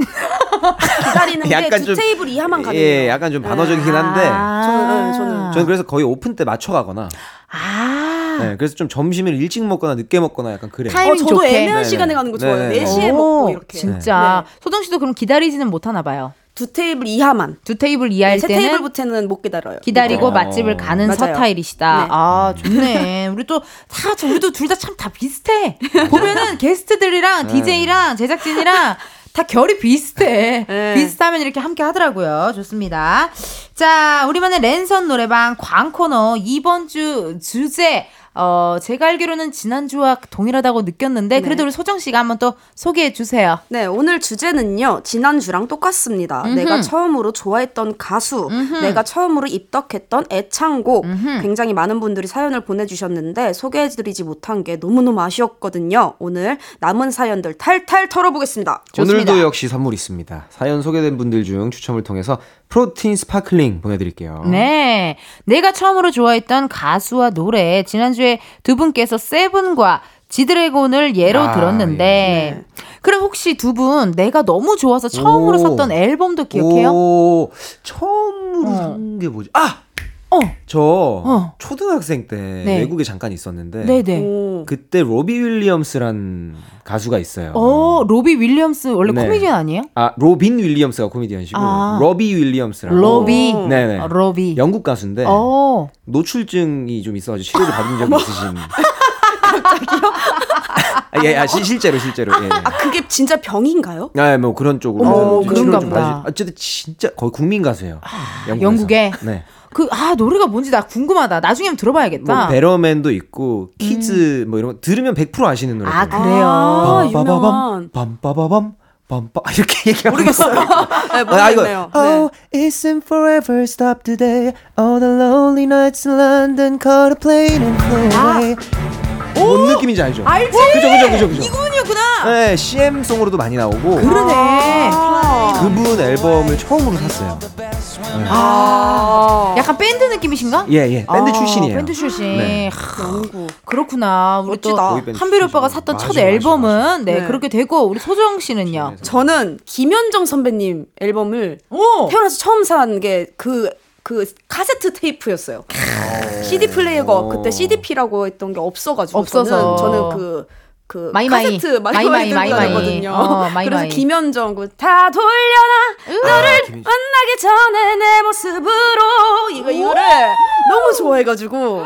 Speaker 7: 기다리는 게
Speaker 6: 약간
Speaker 7: 두
Speaker 6: 좀-
Speaker 7: 테이블 이하만 가네요.
Speaker 6: 예, 약간 좀 반어적이긴 한데
Speaker 1: 아.
Speaker 7: 저는, 네, 저는.
Speaker 6: 저는 그래서 거의 오픈 때 맞춰 가거나.
Speaker 1: 아.
Speaker 6: 네, 그래서 좀 점심을 일찍 먹거나 늦게 먹거나 약간 그래요.
Speaker 1: 타이밍
Speaker 7: 어, 저도
Speaker 1: 좋게.
Speaker 7: 애매한
Speaker 6: 네네.
Speaker 7: 시간에 가는 거 좋아요.
Speaker 6: 네네.
Speaker 7: 4시에
Speaker 1: 오,
Speaker 7: 먹고 이렇게.
Speaker 1: 진짜.
Speaker 7: 네.
Speaker 1: 소정 씨도 그럼 기다리지는 못하나 봐요.
Speaker 7: 두 테이블 이하만.
Speaker 1: 두 테이블 이하일
Speaker 7: 세
Speaker 1: 때는
Speaker 7: 테이블부터는 못 기다려요.
Speaker 1: 기다리고
Speaker 6: 어.
Speaker 1: 맛집을 가는
Speaker 7: 맞아요.
Speaker 1: 서타일이시다.
Speaker 7: 네.
Speaker 1: 아, 좋네. (laughs) 우리 또 다, 우리도 둘 다 참 다 비슷해. 보면은 게스트들이랑
Speaker 6: 네.
Speaker 1: DJ랑 제작진이랑 다 결이 비슷해.
Speaker 7: 네.
Speaker 1: 비슷하면 이렇게 함께 하더라고요. 좋습니다. 자, 우리만의 랜선 노래방 광코너 이번 주 주제. 어, 제가 알기로는 지난주와 동일하다고 느꼈는데, 그래도
Speaker 7: 네.
Speaker 1: 우리 소정 씨가 한번 또 소개해 주세요.
Speaker 7: 네, 오늘 주제는요, 지난주랑 똑같습니다.
Speaker 1: 음흠.
Speaker 7: 내가 처음으로 좋아했던 가수,
Speaker 1: 음흠.
Speaker 7: 내가 처음으로 입덕했던 애창곡,
Speaker 1: 음흠.
Speaker 7: 굉장히 많은 분들이 사연을 보내 주셨는데, 소개해 드리지 못한 게 너무너무 아쉬웠거든요. 오늘 남은 사연들 탈탈 털어보겠습니다.
Speaker 1: 좋습니다.
Speaker 6: 오늘도 역시 선물 있습니다. 사연 소개된 분들 중 추첨을 통해서 protein sparkling 보내드릴게요.
Speaker 1: 네. 내가 처음으로 좋아했던 가수와 노래. 지난주에 두 분께서 세븐과 지드래곤을 예로
Speaker 6: 아,
Speaker 1: 들었는데.
Speaker 7: 예.
Speaker 1: 그럼 혹시 두 분 내가 너무 좋아서 처음으로
Speaker 6: 오.
Speaker 1: 샀던 앨범도 기억해요?
Speaker 6: 오, 처음으로
Speaker 1: 어.
Speaker 6: 산게 뭐지? 아!
Speaker 1: 어.
Speaker 6: 저
Speaker 1: 어.
Speaker 6: 초등학생 때
Speaker 1: 네.
Speaker 6: 외국에 잠깐 있었는데
Speaker 1: 네네.
Speaker 7: 오.
Speaker 6: 그때 로비 윌리엄스란 가수가 있어요.
Speaker 1: 어, 로비 윌리엄스 원래
Speaker 6: 네.
Speaker 1: 코미디언 아니에요?
Speaker 6: 아 로빈 윌리엄스가 코미디언이시고
Speaker 1: 아.
Speaker 6: 로비 윌리엄스라고
Speaker 1: 로비.
Speaker 6: 네네
Speaker 1: 어, 로비.
Speaker 6: 영국 가수인데
Speaker 1: 어.
Speaker 6: 노출증이 좀 있어 가지고 치료를 받은 적이 있으신 (laughs) 아, 예, 아, 시, 실제로 실제로. 예.
Speaker 7: 아 그게 진짜 병인가요?
Speaker 6: 아, 뭐 그런 쪽으로. 치료를
Speaker 1: 그런가
Speaker 6: 좀
Speaker 1: 보다.
Speaker 6: 어쨌든 진짜 거의 국민 가수예요. 영국에서.
Speaker 1: 영국에?
Speaker 6: 네.
Speaker 1: 그, 아, 노래가 뭔지 나 궁금하다. 나중에 한번 들어봐야겠다.
Speaker 6: 뭐 Better Man도 있고 Kids 뭐 이런 거 들으면 100% 아시는 노래.
Speaker 1: 음. 아, 그래요?
Speaker 7: 아, 유명한.
Speaker 6: 빰빠바밤 빰빠 이렇게 얘기하고
Speaker 7: 모르겠어요. (laughs) 네,
Speaker 6: 아, 이거
Speaker 7: 모르겠네요. 네.
Speaker 6: Oh, it seems forever stopped today. All the lonely hearts in London caught a plane and flew away. 뭔 느낌인지 알죠?
Speaker 1: 아. 알지?
Speaker 6: 그죠, 그죠, 그죠, 그죠.
Speaker 1: 이분이었구나.
Speaker 6: 네, CM 송으로도 많이 나오고
Speaker 1: 그러네.
Speaker 6: 그분 앨범을 처음으로 샀어요.
Speaker 1: 아, 약간 밴드 느낌이신가?
Speaker 6: 예, 예. 밴드
Speaker 1: 아,
Speaker 6: 출신이에요.
Speaker 1: 밴드 출신.
Speaker 6: 네.
Speaker 1: 하. 그렇구나. 우리 또
Speaker 7: 멋지다.
Speaker 6: 보이밴드
Speaker 1: 한별 오빠가. 샀던 첫
Speaker 6: 맞아, 맞아,
Speaker 1: 앨범은
Speaker 6: 맞아.
Speaker 1: 네,
Speaker 7: 네.
Speaker 1: 그렇게 되고 우리 소정 씨는요.
Speaker 7: 저는 김현정 선배님 앨범을
Speaker 1: 오.
Speaker 7: 태어나서 처음 산 게 그 그 카세트 테이프였어요. CD 플레이어가 그때 CDP라고 했던 게 없어가지고
Speaker 1: 없어서.
Speaker 7: 저는, 저는 그. 그
Speaker 1: 마이마이.
Speaker 7: 카세트
Speaker 1: 마이마이,
Speaker 7: 마이마이
Speaker 1: 마이마이. 어, 마이마이.
Speaker 7: 그래서 김현정 그 다 돌려놔 너를 만나기 전에 내 모습으로 이거 이거를 너무 좋아해가지고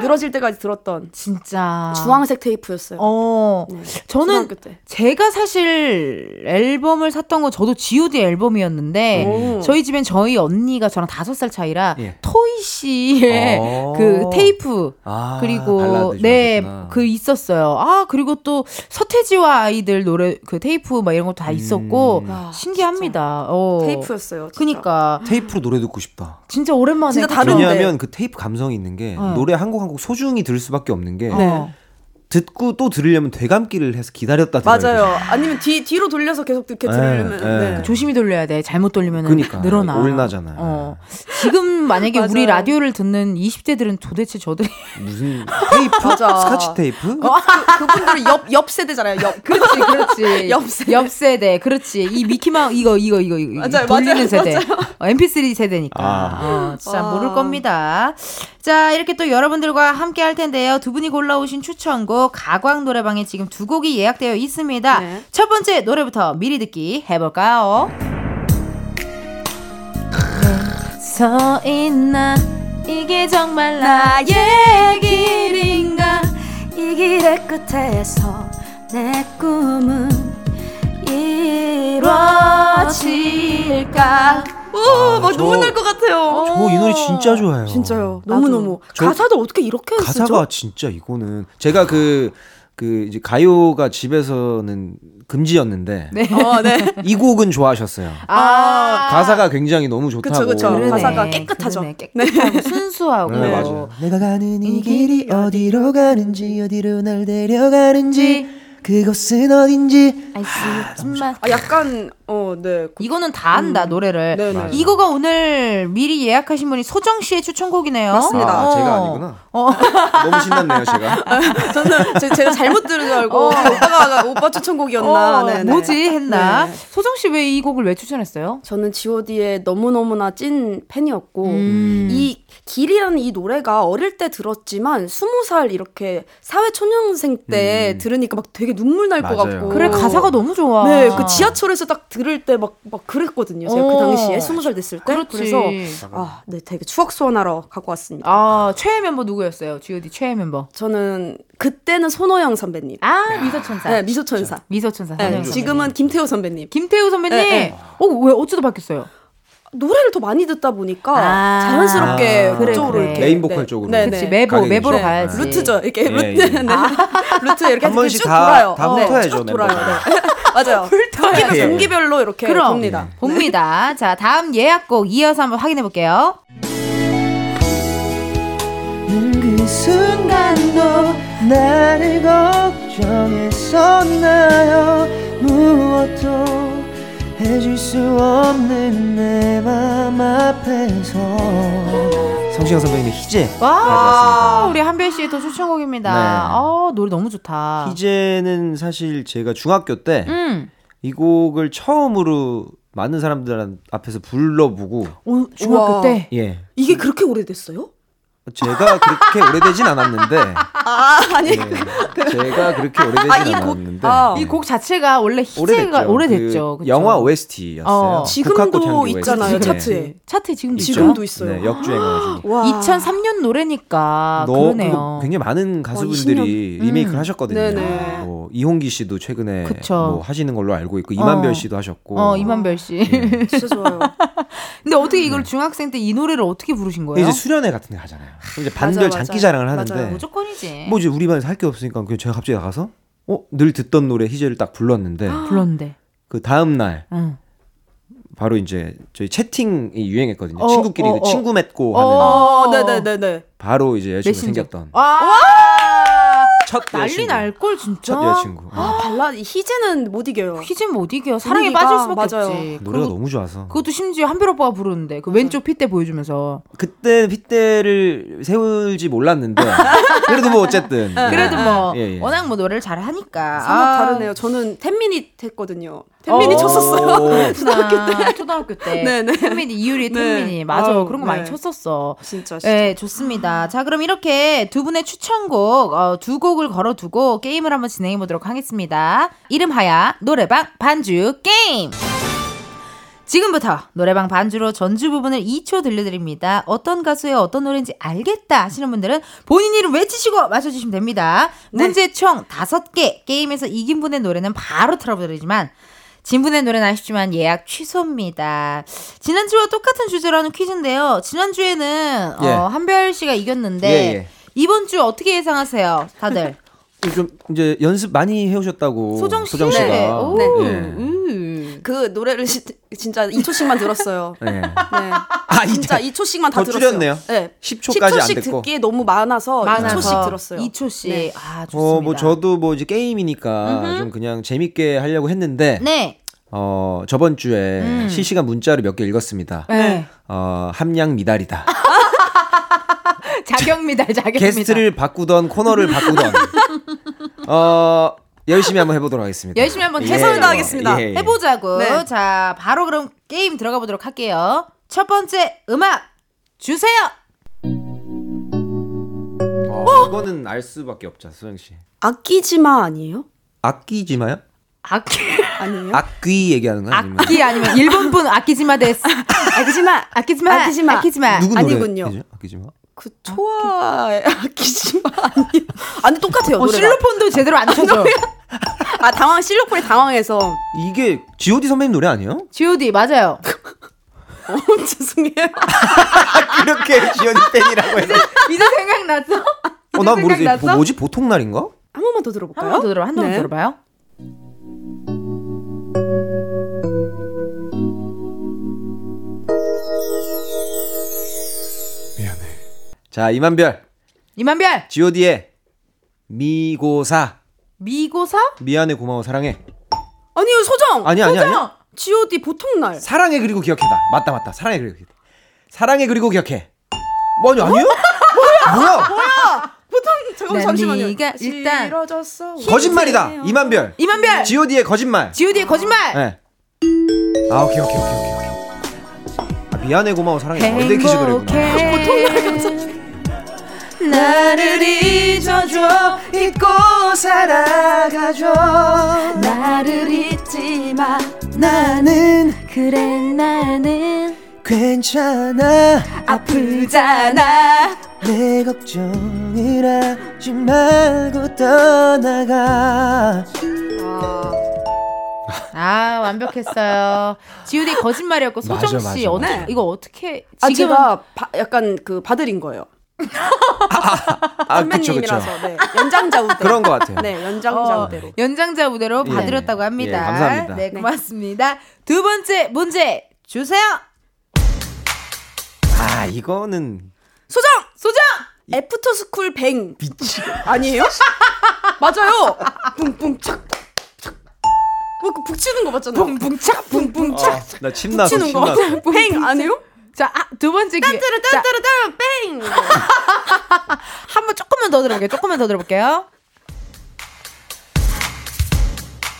Speaker 7: 늘어질 때까지 들었던
Speaker 1: 진짜.
Speaker 7: 주황색 테이프였어요.
Speaker 1: 어.
Speaker 7: 네,
Speaker 1: 저는. 제가 사실 앨범을 샀던 건 저도 G.O.D 앨범이었는데
Speaker 7: 오.
Speaker 1: 저희 집엔 저희 언니가 저랑 다섯 살 차이라
Speaker 6: 예.
Speaker 1: 토이 씨의
Speaker 6: 어.
Speaker 1: 그 테이프
Speaker 6: 아,
Speaker 1: 그리고 네. 그 있었어요. 아 그리고 또 서태지와 아이들 노래 그 테이프 막 이런 것도 다 있었고
Speaker 6: 음.
Speaker 7: 와,
Speaker 1: 신기합니다. 어.
Speaker 7: 테이프였어요. 진짜.
Speaker 1: 그니까
Speaker 6: 테이프로 노래 듣고 싶다.
Speaker 1: 진짜 오랜만에
Speaker 7: 진짜? 다른데.
Speaker 6: 왜냐하면 그 테이프 감성이 있는 게
Speaker 1: 어.
Speaker 6: 노래 한 곡 한 곡 소중히 들을 수밖에 없는 게
Speaker 1: 네.
Speaker 6: 듣고 또 들으려면 되감기를 해서 기다렸다 들어야
Speaker 7: 맞아요. 아니면 뒤 뒤로 돌려서 계속 이렇게
Speaker 6: 네,
Speaker 7: 들으려면
Speaker 6: 네.
Speaker 7: 네.
Speaker 1: 조심히 돌려야 돼. 잘못 돌리면
Speaker 6: 그니까,
Speaker 1: 늘어나.
Speaker 6: 올나잖아요.
Speaker 1: 어. 지금 만약에 (laughs) 우리
Speaker 7: 맞아요.
Speaker 1: 라디오를 듣는 20대들은 도대체 저들이
Speaker 6: 무슨 테이프? (laughs) 스카치 테이프?
Speaker 7: 그, 그분들은 옆, 옆 세대잖아요. 옆. (laughs)
Speaker 1: 그렇지, 그렇지.
Speaker 7: 옆 세대.
Speaker 1: 옆 세대, 그렇지. 이 미키마 이거 이거 이거 이거
Speaker 7: 맞아요,
Speaker 1: 돌리는
Speaker 7: 맞아요,
Speaker 1: 세대. 어, MP3 세대니까.
Speaker 6: 아.
Speaker 1: 어, 진짜
Speaker 7: 와.
Speaker 1: 모를 겁니다. 자, 이렇게 또 여러분들과 함께 할 텐데요. 두 분이 골라오신 추천곡 가광 노래방에 지금 두 곡이 예약되어 있습니다.
Speaker 7: 네.
Speaker 1: 첫 번째 노래부터 미리 듣기 해볼까요? 서 있나 이게 정말 나의 길인가
Speaker 5: 이 길의 끝에서 내 꿈은 이루어질까
Speaker 7: 오,
Speaker 6: 아,
Speaker 7: 막
Speaker 6: 저-
Speaker 7: 눈물 날 것 같아요.
Speaker 6: 저 이 노래 진짜 좋아해요.
Speaker 7: 진짜요. 너무 너무.
Speaker 6: 저-
Speaker 7: 가사도 어떻게 이렇게?
Speaker 6: 가사가 진짜 이거는 제가 그그 이제 가요가 집에서는 금지였는데 (laughs)
Speaker 7: 어, 네. (laughs)
Speaker 6: 이 곡은 좋아하셨어요.
Speaker 1: 아,
Speaker 6: 가사가 굉장히 너무 좋다고.
Speaker 7: 그쵸, 그쵸.
Speaker 1: 그러네.
Speaker 7: 가사가 깨끗하죠.
Speaker 1: 그러네. 깨끗하고 (laughs) 순수하고
Speaker 6: 네, 맞아요. 내가 가는 이 길이 어디로 가는지 어디로 날 데려가는지 그곳은 어딘지
Speaker 1: 알수 있지만
Speaker 7: 아, 약간 어, 네.
Speaker 1: 이거는 다 안다 노래를.
Speaker 7: 네, 네.
Speaker 6: 맞아요.
Speaker 1: 이거가 오늘 미리 예약하신 분이 소정 씨의 추천곡이네요.
Speaker 7: 맞습니다.
Speaker 6: 아,
Speaker 1: 어.
Speaker 6: 제가 아니구나.
Speaker 1: 어. (laughs)
Speaker 6: 너무 신났네요, 제가. (laughs)
Speaker 7: 저는 제, 제가 잘못 들은 줄 알고
Speaker 1: 어.
Speaker 7: 오빠가 오빠 추천곡이었나.
Speaker 1: 어,
Speaker 7: 네, 네.
Speaker 1: 뭐지 했나?
Speaker 7: 네.
Speaker 1: 소정 씨 왜 이 곡을 왜 추천했어요?
Speaker 7: 저는 G.O.D의 너무 너무나 찐 팬이었고
Speaker 1: 음.
Speaker 7: 이 길이라는 이 노래가 어릴 때 들었지만 스무 살 이렇게 사회 초년생 때
Speaker 6: 음.
Speaker 7: 들으니까 막 되게 눈물 날 것. 같고
Speaker 1: 그래 가사가 너무 좋아.
Speaker 7: 네, 그 지하철에서 딱 들을 때 막 막 그랬거든요. 제가 그
Speaker 1: 어.
Speaker 7: 당시에 스무 살 됐을 때.
Speaker 1: 그렇지.
Speaker 7: 그래서 아, 네, 되게 추억 소환하러 갖고 왔습니다.
Speaker 1: 아 최애 멤버 누구였어요? G.O.D 최애 멤버.
Speaker 7: 저는 그때는 손호영 선배님.
Speaker 1: 아 미소천사.
Speaker 7: 네, 미소천사.
Speaker 1: 미소천사.
Speaker 7: 네, 지금은 김태호 선배님.
Speaker 1: 김태우 선배님.
Speaker 7: 네, 네.
Speaker 1: 어 왜 어쩌다 바뀌었어요?
Speaker 7: 노래를 더 많이 듣다 보니까
Speaker 1: 아.
Speaker 7: 자연스럽게
Speaker 6: 아.
Speaker 7: 그쪽으로
Speaker 1: 그래,
Speaker 7: 이렇게
Speaker 6: 메인 보컬 쪽으로.
Speaker 7: 네,
Speaker 1: 그치
Speaker 7: 네.
Speaker 1: 메보
Speaker 6: 가게
Speaker 1: 메보로
Speaker 6: 되죠.
Speaker 1: 가야지.
Speaker 7: 루트죠. 이렇게
Speaker 6: 예,
Speaker 7: 루트,
Speaker 6: 예.
Speaker 7: 네. (laughs) 루트 이렇게
Speaker 6: 한 번씩
Speaker 7: 쭉
Speaker 6: 다-
Speaker 7: 돌아요.
Speaker 6: 다
Speaker 7: 네, (laughs) (laughs)
Speaker 6: 훑어야죠,
Speaker 7: 쭉 돌아요.
Speaker 6: 멤버들.
Speaker 7: 네. 맞아요. 분기별,
Speaker 6: 예.
Speaker 7: 분기별로 이렇게
Speaker 1: 그럼.
Speaker 7: 봅니다.
Speaker 1: 봅니다. 자, 다음 예약곡 이어서 한번 확인해 볼게요.
Speaker 6: 그 순간도 나를 걱정했었나요 무엇도 해줄 수 없는 내 맘 앞에서 성시경 선배님의 희재
Speaker 1: 와. 우리 한별 씨의 또 추천곡입니다.
Speaker 6: 네.
Speaker 1: 아, 노래 너무 좋다.
Speaker 6: 희재는 사실 제가 중학교 때이
Speaker 1: 음.
Speaker 6: 곡을 처음으로 많은 사람들 앞에서 불러보고
Speaker 1: 오, 중학교
Speaker 7: 우와.
Speaker 1: 때.
Speaker 6: 예
Speaker 7: 이게 그렇게 오래됐어요?
Speaker 6: 제가 그렇게 오래되진 않았는데
Speaker 7: 아, 아니.
Speaker 6: 네. 제가 그렇게 오래되진
Speaker 7: 아, 이 곡-
Speaker 6: 않았는데
Speaker 7: 아.
Speaker 1: 이곡 자체가 원래 희재가 오래됐죠.
Speaker 6: 그? 영화 OST였어요.
Speaker 1: 어.
Speaker 7: 지금도 있잖아요, 차트에.
Speaker 1: 차트에 지금도 있죠.
Speaker 7: 지금도 있어요.
Speaker 6: 네, 역주행해가지고.
Speaker 7: 와.
Speaker 1: 2003년 노래니까
Speaker 6: 너,
Speaker 1: 아, 그러네요.
Speaker 6: 굉장히 많은 가수분들이
Speaker 1: 20년.
Speaker 6: 리메이크를
Speaker 1: 음.
Speaker 6: 하셨거든요.
Speaker 7: 네네.
Speaker 6: 뭐 이홍기 씨도 최근에
Speaker 1: 그쵸.
Speaker 6: 뭐 하시는 걸로 알고 있고 이만별
Speaker 1: 어.
Speaker 6: 씨도 하셨고.
Speaker 1: 어, 이만별 씨.
Speaker 7: 진짜 좋아요. (laughs)
Speaker 1: 근데 어떻게 이걸 중학생 때 이 노래를 어떻게 부르신 거예요?
Speaker 6: 네. 이제 수련회 같은 데 가잖아요. 그럼 이제 반별
Speaker 1: 맞아요,
Speaker 6: 장기
Speaker 1: 맞아요.
Speaker 6: 자랑을 하는데
Speaker 1: 맞아요. 무조건이지.
Speaker 6: 뭐 이제 우리 반에서 할 게 없으니까 그냥 제가 갑자기 나가서 어 늘 듣던 노래 희재를 딱 불렀는데
Speaker 1: 불렀는데.
Speaker 6: 그 다음 날
Speaker 1: 응.
Speaker 6: 바로 이제 저희 채팅이 유행했거든요.
Speaker 7: 어,
Speaker 6: 친구끼리
Speaker 7: 어,
Speaker 6: 그
Speaker 7: 어.
Speaker 6: 친구 맺고 하는
Speaker 7: 어, 네네네네.
Speaker 6: 바로 이제 여자친구
Speaker 1: 메신저.
Speaker 6: 생겼던
Speaker 1: 와!
Speaker 6: 첫
Speaker 1: 난리
Speaker 6: 여자친구.
Speaker 1: 날걸 진짜.
Speaker 6: 첫 여자친구.
Speaker 7: 아, 발라드 희재는 못 이겨요.
Speaker 1: 희재 못 이겨. 사랑에
Speaker 7: 분위기가
Speaker 1: 빠질 수밖에
Speaker 7: 맞아요.
Speaker 1: 없지.
Speaker 6: 노래가
Speaker 1: 그리고
Speaker 6: 너무 좋아서
Speaker 1: 그것도 심지어 한별 오빠가 부르는데 그 왼쪽 핏대 보여주면서
Speaker 6: 그때 핏대를 세울지 몰랐는데 (laughs) 그래도 뭐 어쨌든
Speaker 1: 그래도 뭐
Speaker 6: 예, 예.
Speaker 1: 워낙 뭐 노래를 잘 하니까
Speaker 7: 사뭇 다르네요. 저는 텐미닛 했거든요. 텐미닛
Speaker 1: 어.
Speaker 7: 쳤었어요. (laughs) 초등학교 때.
Speaker 1: 초등학교 때.
Speaker 7: 네네.
Speaker 1: 텐미니 이유리
Speaker 7: 네.
Speaker 1: 텐미니 맞아
Speaker 7: 아우,
Speaker 1: 그런 거 많이
Speaker 7: 네.
Speaker 1: 쳤었어.
Speaker 7: 진짜 진짜.
Speaker 1: 네 좋습니다. 자 그럼 이렇게 두 분의 추천곡 어, 두 곡을 걸어 두고 게임을 한번 진행해 보도록 하겠습니다. 이름하야 노래방 반주 게임. 지금부터 노래방 반주로 전주 부분을 2초 들려드립니다. 어떤 가수의 어떤 노래인지 알겠다 하시는 분들은 본인 이름 외치시고 맞춰주시면 됩니다. 문제 총 5개, 게임에서 이긴 분의 노래는 바로 틀어드리지만 진 분의 노래는 아쉽지만 예약 취소입니다. 지난주와 똑같은 주제로 하는 퀴즈인데요. 지난주에는
Speaker 6: 예.
Speaker 1: 어, 한별 씨가 이겼는데
Speaker 6: 예, 예.
Speaker 1: 이번 주 어떻게 예상하세요, 다들? (laughs)
Speaker 6: 좀 이제 연습 많이 해오셨다고
Speaker 1: 소정 씨.
Speaker 6: 소정 씨가
Speaker 1: 네. 오.
Speaker 6: 예.
Speaker 1: 음.
Speaker 7: 그 노래를 시, 진짜 2초씩만 들었어요. (laughs)
Speaker 6: 네.
Speaker 7: 네.
Speaker 6: 아,
Speaker 7: 진짜
Speaker 6: 이제
Speaker 7: 2초씩만
Speaker 6: 다더
Speaker 7: 들었어요.
Speaker 6: 줄였네요.
Speaker 7: 네.
Speaker 6: 10초까지 안
Speaker 7: 10초씩
Speaker 6: 듣고.
Speaker 7: 듣기에 너무 많아서,
Speaker 1: 많아서
Speaker 7: 2초씩 들었어요.
Speaker 1: 2초씩.
Speaker 7: 네.
Speaker 1: 아, 좋습니다.
Speaker 6: 어, 뭐 저도 뭐 이제 게임이니까 좀 그냥 재밌게 하려고 했는데
Speaker 1: 네.
Speaker 6: 어, 저번 주에
Speaker 1: 음.
Speaker 6: 실시간 문자로 몇개 읽었습니다.
Speaker 1: 네.
Speaker 6: 어, 함량 미달이다. (laughs)
Speaker 1: 자격 미달, 자격 미달.
Speaker 6: 게스트를 바꾸던 코너를 바꾸던 (laughs) 어, 열심히 한번 해보도록 하겠습니다.
Speaker 1: 열심히 한번
Speaker 6: 예,
Speaker 1: 최선을
Speaker 6: 뭐,
Speaker 1: 다하겠습니다.
Speaker 6: 예, 예.
Speaker 1: 해보자고.
Speaker 7: 네.
Speaker 1: 자, 바로 그럼 게임 들어가 보도록 할게요. 첫 번째 음악 주세요.
Speaker 6: 어, 이거는 알 수밖에 없죠, 소영 씨.
Speaker 7: 아끼지마 아니에요?
Speaker 6: 아끼지 마요?
Speaker 1: 악기
Speaker 7: 아니에요?
Speaker 6: 악귀 얘기하는 거야? 아니면
Speaker 1: 악기 아니면 일본 분 아끼지마 데스. (laughs)
Speaker 7: 아끼지마.
Speaker 1: 아끼지마.
Speaker 7: 아끼지마.
Speaker 1: 아끼지마.
Speaker 6: 누구
Speaker 7: 아니군요.
Speaker 6: 노래죠? 아끼지 마.
Speaker 7: 그 아끼지마 (laughs) 아니에요? 아니 똑같아요.
Speaker 1: 어. 실로폰도 제대로 안 쳐줘.
Speaker 7: 아 당황 실로폰이 당황해서
Speaker 6: 이게 G.O.D 선배님 노래 아니에요?
Speaker 1: G.O.D 맞아요. (laughs)
Speaker 7: 어, 죄송해요. (laughs)
Speaker 6: 그렇게 G.O.D 팬이라고 해서.
Speaker 1: 이제 생각났어?
Speaker 6: 어, 난 모르지. 뭐, 뭐지? 보통 날인가?
Speaker 7: 한 번만
Speaker 1: 더한
Speaker 7: 들어볼까요?
Speaker 1: 번더 들어봐. 한번더
Speaker 7: 네.
Speaker 1: 들어봐요.
Speaker 6: 자, 이만별.
Speaker 1: 이만별
Speaker 6: G.O.D의 미고사.
Speaker 1: 미고사?
Speaker 6: 미안해, 고마워, 사랑해.
Speaker 7: 아니요 소정.
Speaker 6: 아니야,
Speaker 1: 소정!
Speaker 6: 아니야.
Speaker 7: G.O.D 보통 날.
Speaker 6: 사랑해, 그리고 기억해다. 맞다, 맞다. 사랑해, 그리고 기억해. 사랑해, 그리고 기억해. 뭐, 아니, 아니요? 뭐야? 뭐야? (laughs)
Speaker 7: 보통 잠깐
Speaker 1: 난
Speaker 7: 잠시만요.
Speaker 1: 네가 일단
Speaker 7: 싫어졌어.
Speaker 6: 거짓말이다. 이만별.
Speaker 1: 이만별
Speaker 6: G.O.D의 거짓말.
Speaker 1: G.O.D의 거짓말.
Speaker 6: 네. 아, 오케이, 오케이, 오케이, 오케이. 오케이. 아, 미안해, 고마워, 사랑해. one day 퀴즈 그랬구나.
Speaker 1: 나를 잊어줘 잊고 살아가줘
Speaker 5: 나를 잊지 마
Speaker 6: 나는
Speaker 5: 그래 나는
Speaker 6: 괜찮아.
Speaker 5: 아프잖아
Speaker 6: 내 걱정을 하지 말고 떠나가.
Speaker 1: 아 완벽했어요 G.O.D 거짓말이었고
Speaker 6: 맞아,
Speaker 1: 소정 씨
Speaker 6: 맞아,
Speaker 1: 어떻게
Speaker 6: 맞아.
Speaker 1: 이거 어떻게
Speaker 7: 아
Speaker 1: 지금
Speaker 7: 제가 바, 약간 그 봐드린 거예요.
Speaker 6: 아, 그쵸, 그쵸.
Speaker 7: 선배님이라서 네. 연장자 우대.
Speaker 6: 그런 것 같아요.
Speaker 7: 네 연장자
Speaker 1: 어,
Speaker 7: 우대로.
Speaker 1: 연장자 무대로
Speaker 6: 예.
Speaker 1: 봐드렸다고 합니다.
Speaker 6: 예, 감사합니다.
Speaker 1: 네, 고맙습니다. 두 번째 문제 주세요.
Speaker 6: 아, 이거는.
Speaker 7: 소정
Speaker 1: 소정
Speaker 7: After School Bang 아니에요? (laughs) 맞아요. 뿡뿡 착. 착. 뭐그 북치는 거 맞잖아요.
Speaker 1: 붕붕착 붕붕착.
Speaker 6: 아, 나침 나서
Speaker 7: 북치는
Speaker 6: 침
Speaker 7: 거.
Speaker 6: 나서.
Speaker 7: Bang 아니에요?
Speaker 1: 자, 아, 두 번째 기회.
Speaker 7: 딴따르
Speaker 1: 자,
Speaker 7: 딴따르 딴 Bang. (laughs)
Speaker 1: 한번 조금만 더 들어볼게요. 조금만 더 들어볼게요.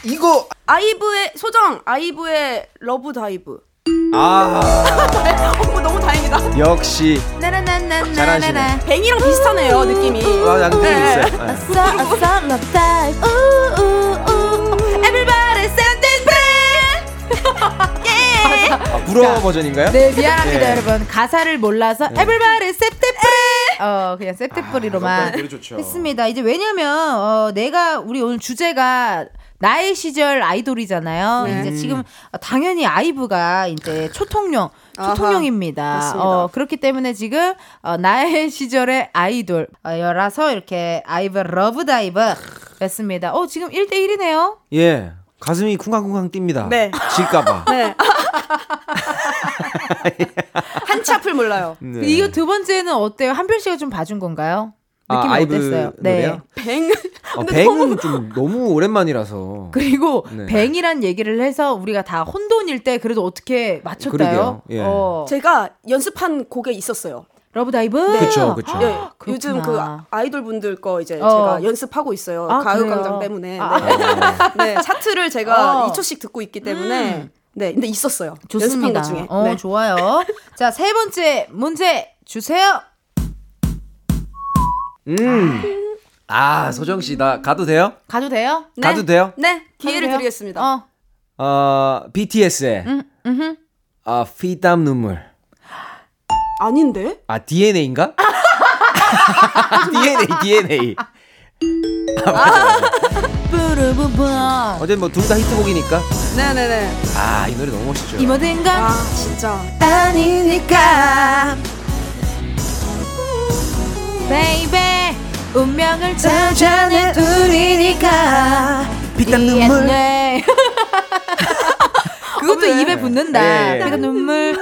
Speaker 6: 이거
Speaker 7: IVE의 소정 IVE의 Love Dive.
Speaker 6: 아 (laughs)
Speaker 7: 어머 너무 다행이다.
Speaker 6: 역시
Speaker 1: 나나나나나나나.
Speaker 6: 잘하시네.
Speaker 7: Bang이랑 비슷하네요 느낌이.
Speaker 6: 아, 나도 느낌
Speaker 7: 네.
Speaker 6: 있어요. (laughs) 네.
Speaker 1: 아싸 아싸 dive. 우우우.
Speaker 6: 불어 버전인가요?
Speaker 1: 네 미안합니다
Speaker 6: 네.
Speaker 1: 여러분 가사를 몰라서 Everybody set this free. 어 그냥
Speaker 6: 노래 좋죠.
Speaker 1: 했습니다. 이제 왜냐면 어, 내가 우리 오늘 주제가 나의 시절 아이돌이잖아요.
Speaker 7: 네.
Speaker 1: 이제 지금 당연히 IVE가 이제 초통령
Speaker 7: 아하,
Speaker 1: 초통령입니다. 어, 그렇기 때문에 지금 어, 나의 (laughs) 시절의 아이돌 어, 여라서 이렇게 IVE Love Dive 였습니다. 어 지금 1대 1이네요.
Speaker 6: 예. 가슴이 쿵쾅쿵쾅 뜁니다.
Speaker 7: 네.
Speaker 6: 질까봐. (laughs)
Speaker 7: 네. 한치 앞을 몰라요.
Speaker 6: 네.
Speaker 1: 이거 두 번째는 어때요? 한별 씨가 좀 봐준 건가요?
Speaker 6: 아,
Speaker 1: 느낌이
Speaker 6: IVE
Speaker 1: 어땠어요? 네.
Speaker 7: Bang.
Speaker 6: 어, Bang은 좀 너무 오랜만이라서.
Speaker 1: 그리고
Speaker 6: 네.
Speaker 1: Bang이란 얘기를 해서 우리가 다 혼돈일 때 그래도 어떻게 맞췄다요?
Speaker 6: 예.
Speaker 1: 어.
Speaker 7: 제가 연습한 곡에 있었어요.
Speaker 1: Love Dive?
Speaker 6: 그쵸, 그쵸.
Speaker 7: 예,
Speaker 1: 그렇구나.
Speaker 7: 요즘 그 아이돌 분들 거 이제
Speaker 1: 어.
Speaker 7: 제가 연습하고 있어요.
Speaker 1: 아,
Speaker 7: 가요광장
Speaker 1: 그래요?
Speaker 7: 때문에.
Speaker 1: 아.
Speaker 7: 네. 네, (laughs) 차트를 제가
Speaker 1: 어.
Speaker 7: 2초씩 듣고 있기 때문에.
Speaker 1: 음.
Speaker 7: 네, 근데 있었어요.
Speaker 1: 좋습니다.
Speaker 7: 연습한 것 중에.
Speaker 1: 어,
Speaker 7: 네.
Speaker 1: 좋아요. 자, 세 번째 문제 주세요.
Speaker 6: 음. 아, 소정 씨, 나 가도 돼요?
Speaker 1: 가도 돼요?
Speaker 7: 네.
Speaker 6: 가도 돼요?
Speaker 7: 네, 기회를
Speaker 1: 돼요?
Speaker 7: 드리겠습니다.
Speaker 1: 어.
Speaker 6: 어, BTS의
Speaker 1: 음, 음.
Speaker 6: 아, 피땀 눈물.
Speaker 7: 아닌데?
Speaker 6: 아, DNA인가? (laughs) DNA, DNA.
Speaker 1: 뿌르부부.
Speaker 6: 어제 뭐 둘 다 히트곡이니까.
Speaker 7: 네네네.
Speaker 6: 아, 이 노래 너무 멋있죠.
Speaker 1: 이 모든 건
Speaker 7: 아, 진짜.
Speaker 1: 아니니까. baby 운명을 찾아낸 우리니까
Speaker 6: 피땀 눈물. (laughs)
Speaker 1: 네. 그것도
Speaker 7: 네.
Speaker 1: 입에 붙는다.
Speaker 6: 예, 예.
Speaker 1: 피땀 눈물.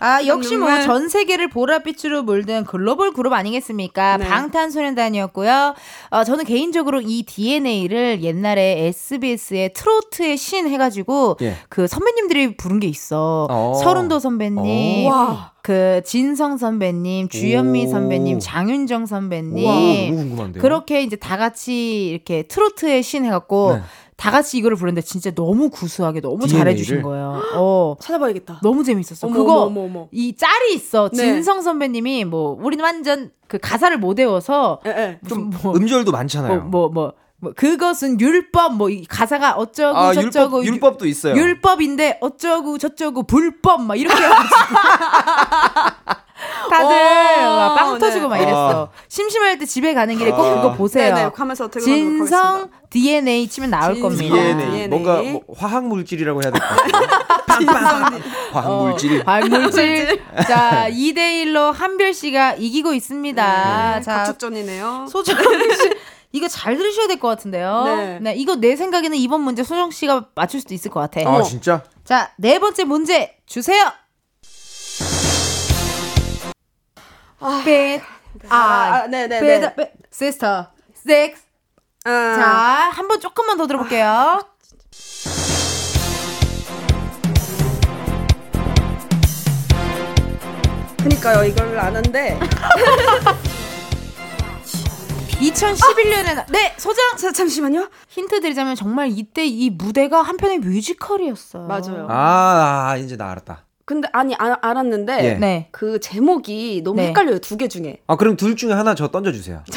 Speaker 1: 아 역시 뭐. 전 세계를 보랏빛으로 물든 글로벌 그룹 아니겠습니까?
Speaker 7: 네.
Speaker 1: 방탄소년단이었고요. 어, 저는 개인적으로 이 DNA를 옛날에 SBS의 트로트의 신 해가지고
Speaker 6: 예.
Speaker 1: 그 선배님들이 부른 게 있어.
Speaker 6: 어.
Speaker 1: 서른도 선배님,
Speaker 7: 와.
Speaker 1: 그 진성 선배님, 주현미
Speaker 6: 오.
Speaker 1: 선배님, 장윤정 선배님.
Speaker 6: 우와, 너무 궁금한데요.
Speaker 1: 그렇게 이제 다 같이 이렇게 트로트의 신 해갖고
Speaker 6: 네.
Speaker 1: 다 같이 이거를 부르는데 진짜 너무 구수하게 너무
Speaker 6: DNA 를?
Speaker 1: 잘해주신 거예요. 어. (laughs)
Speaker 7: 찾아봐야겠다.
Speaker 1: 너무 재밌었어.
Speaker 7: 어머,
Speaker 1: 그거
Speaker 7: 어머, 어머, 어머.
Speaker 1: 이 짤이 있어.
Speaker 7: 네.
Speaker 1: 진성 선배님이 뭐 우리는 완전 그 가사를 못 외워서
Speaker 7: 예, 예.
Speaker 1: 좀 뭐,
Speaker 6: 음절도 많잖아요.
Speaker 1: 뭐, 뭐, 뭐, 뭐 그것은 율법 뭐 이 가사가 어쩌고
Speaker 6: 아,
Speaker 1: 저쩌고
Speaker 6: 율법, 율법도 있어요.
Speaker 1: 율법인데 어쩌고 저쩌고 불법 막 이렇게 해가지고 (laughs) 다들
Speaker 7: 오,
Speaker 1: 막빵
Speaker 7: 네.
Speaker 1: 터지고 막 이랬어. 심심할 때 집에 가는 길에 꼭
Speaker 6: 아.
Speaker 1: 그거 보세요.
Speaker 7: 네네, 가면서 들어보도록
Speaker 1: 진성. DNA 치면 나올
Speaker 7: 진성
Speaker 1: 겁니다.
Speaker 6: DNA.
Speaker 7: DNA.
Speaker 6: 뭔가 뭐 화학 물질이라고 해야 될것 같아요. (laughs) 빵빵. 화학 물질.
Speaker 1: 어, 발물질. (laughs) 자, 2대 1로 한별 씨가 이기고 있습니다.
Speaker 7: 네,
Speaker 1: 자,
Speaker 7: 각축전이네요.
Speaker 1: 소정 씨. 이거 잘 들으셔야 될 것 같은데요.
Speaker 7: 네.
Speaker 1: 네. 이거 내 생각에는 이번 문제 소정 씨가 맞출 수도 있을 것 같아.
Speaker 6: 아, 진짜?
Speaker 1: 자, 네 번째 문제 주세요. 빛,
Speaker 7: 아,
Speaker 1: 아,
Speaker 7: 아,
Speaker 1: 빛, sister, six.
Speaker 7: 아,
Speaker 1: 자, 한 번 조금만 더 들어볼게요.
Speaker 7: 그니까요, 이걸 아는데.
Speaker 1: 2011년에 네 소정
Speaker 7: 자, 잠시만요.
Speaker 1: 힌트 드리자면 정말 이때 이 무대가 한편의 뮤지컬이었어요.
Speaker 7: 맞아요.
Speaker 6: 아, 아, 이제 나 알았다.
Speaker 7: 근데 아니 아, 알았는데
Speaker 6: 예.
Speaker 1: 네.
Speaker 7: 그 제목이 너무
Speaker 1: 네.
Speaker 7: 헷갈려요 두 개 중에
Speaker 6: 아, 그럼 둘 중에 하나 저 던져주세요. (laughs)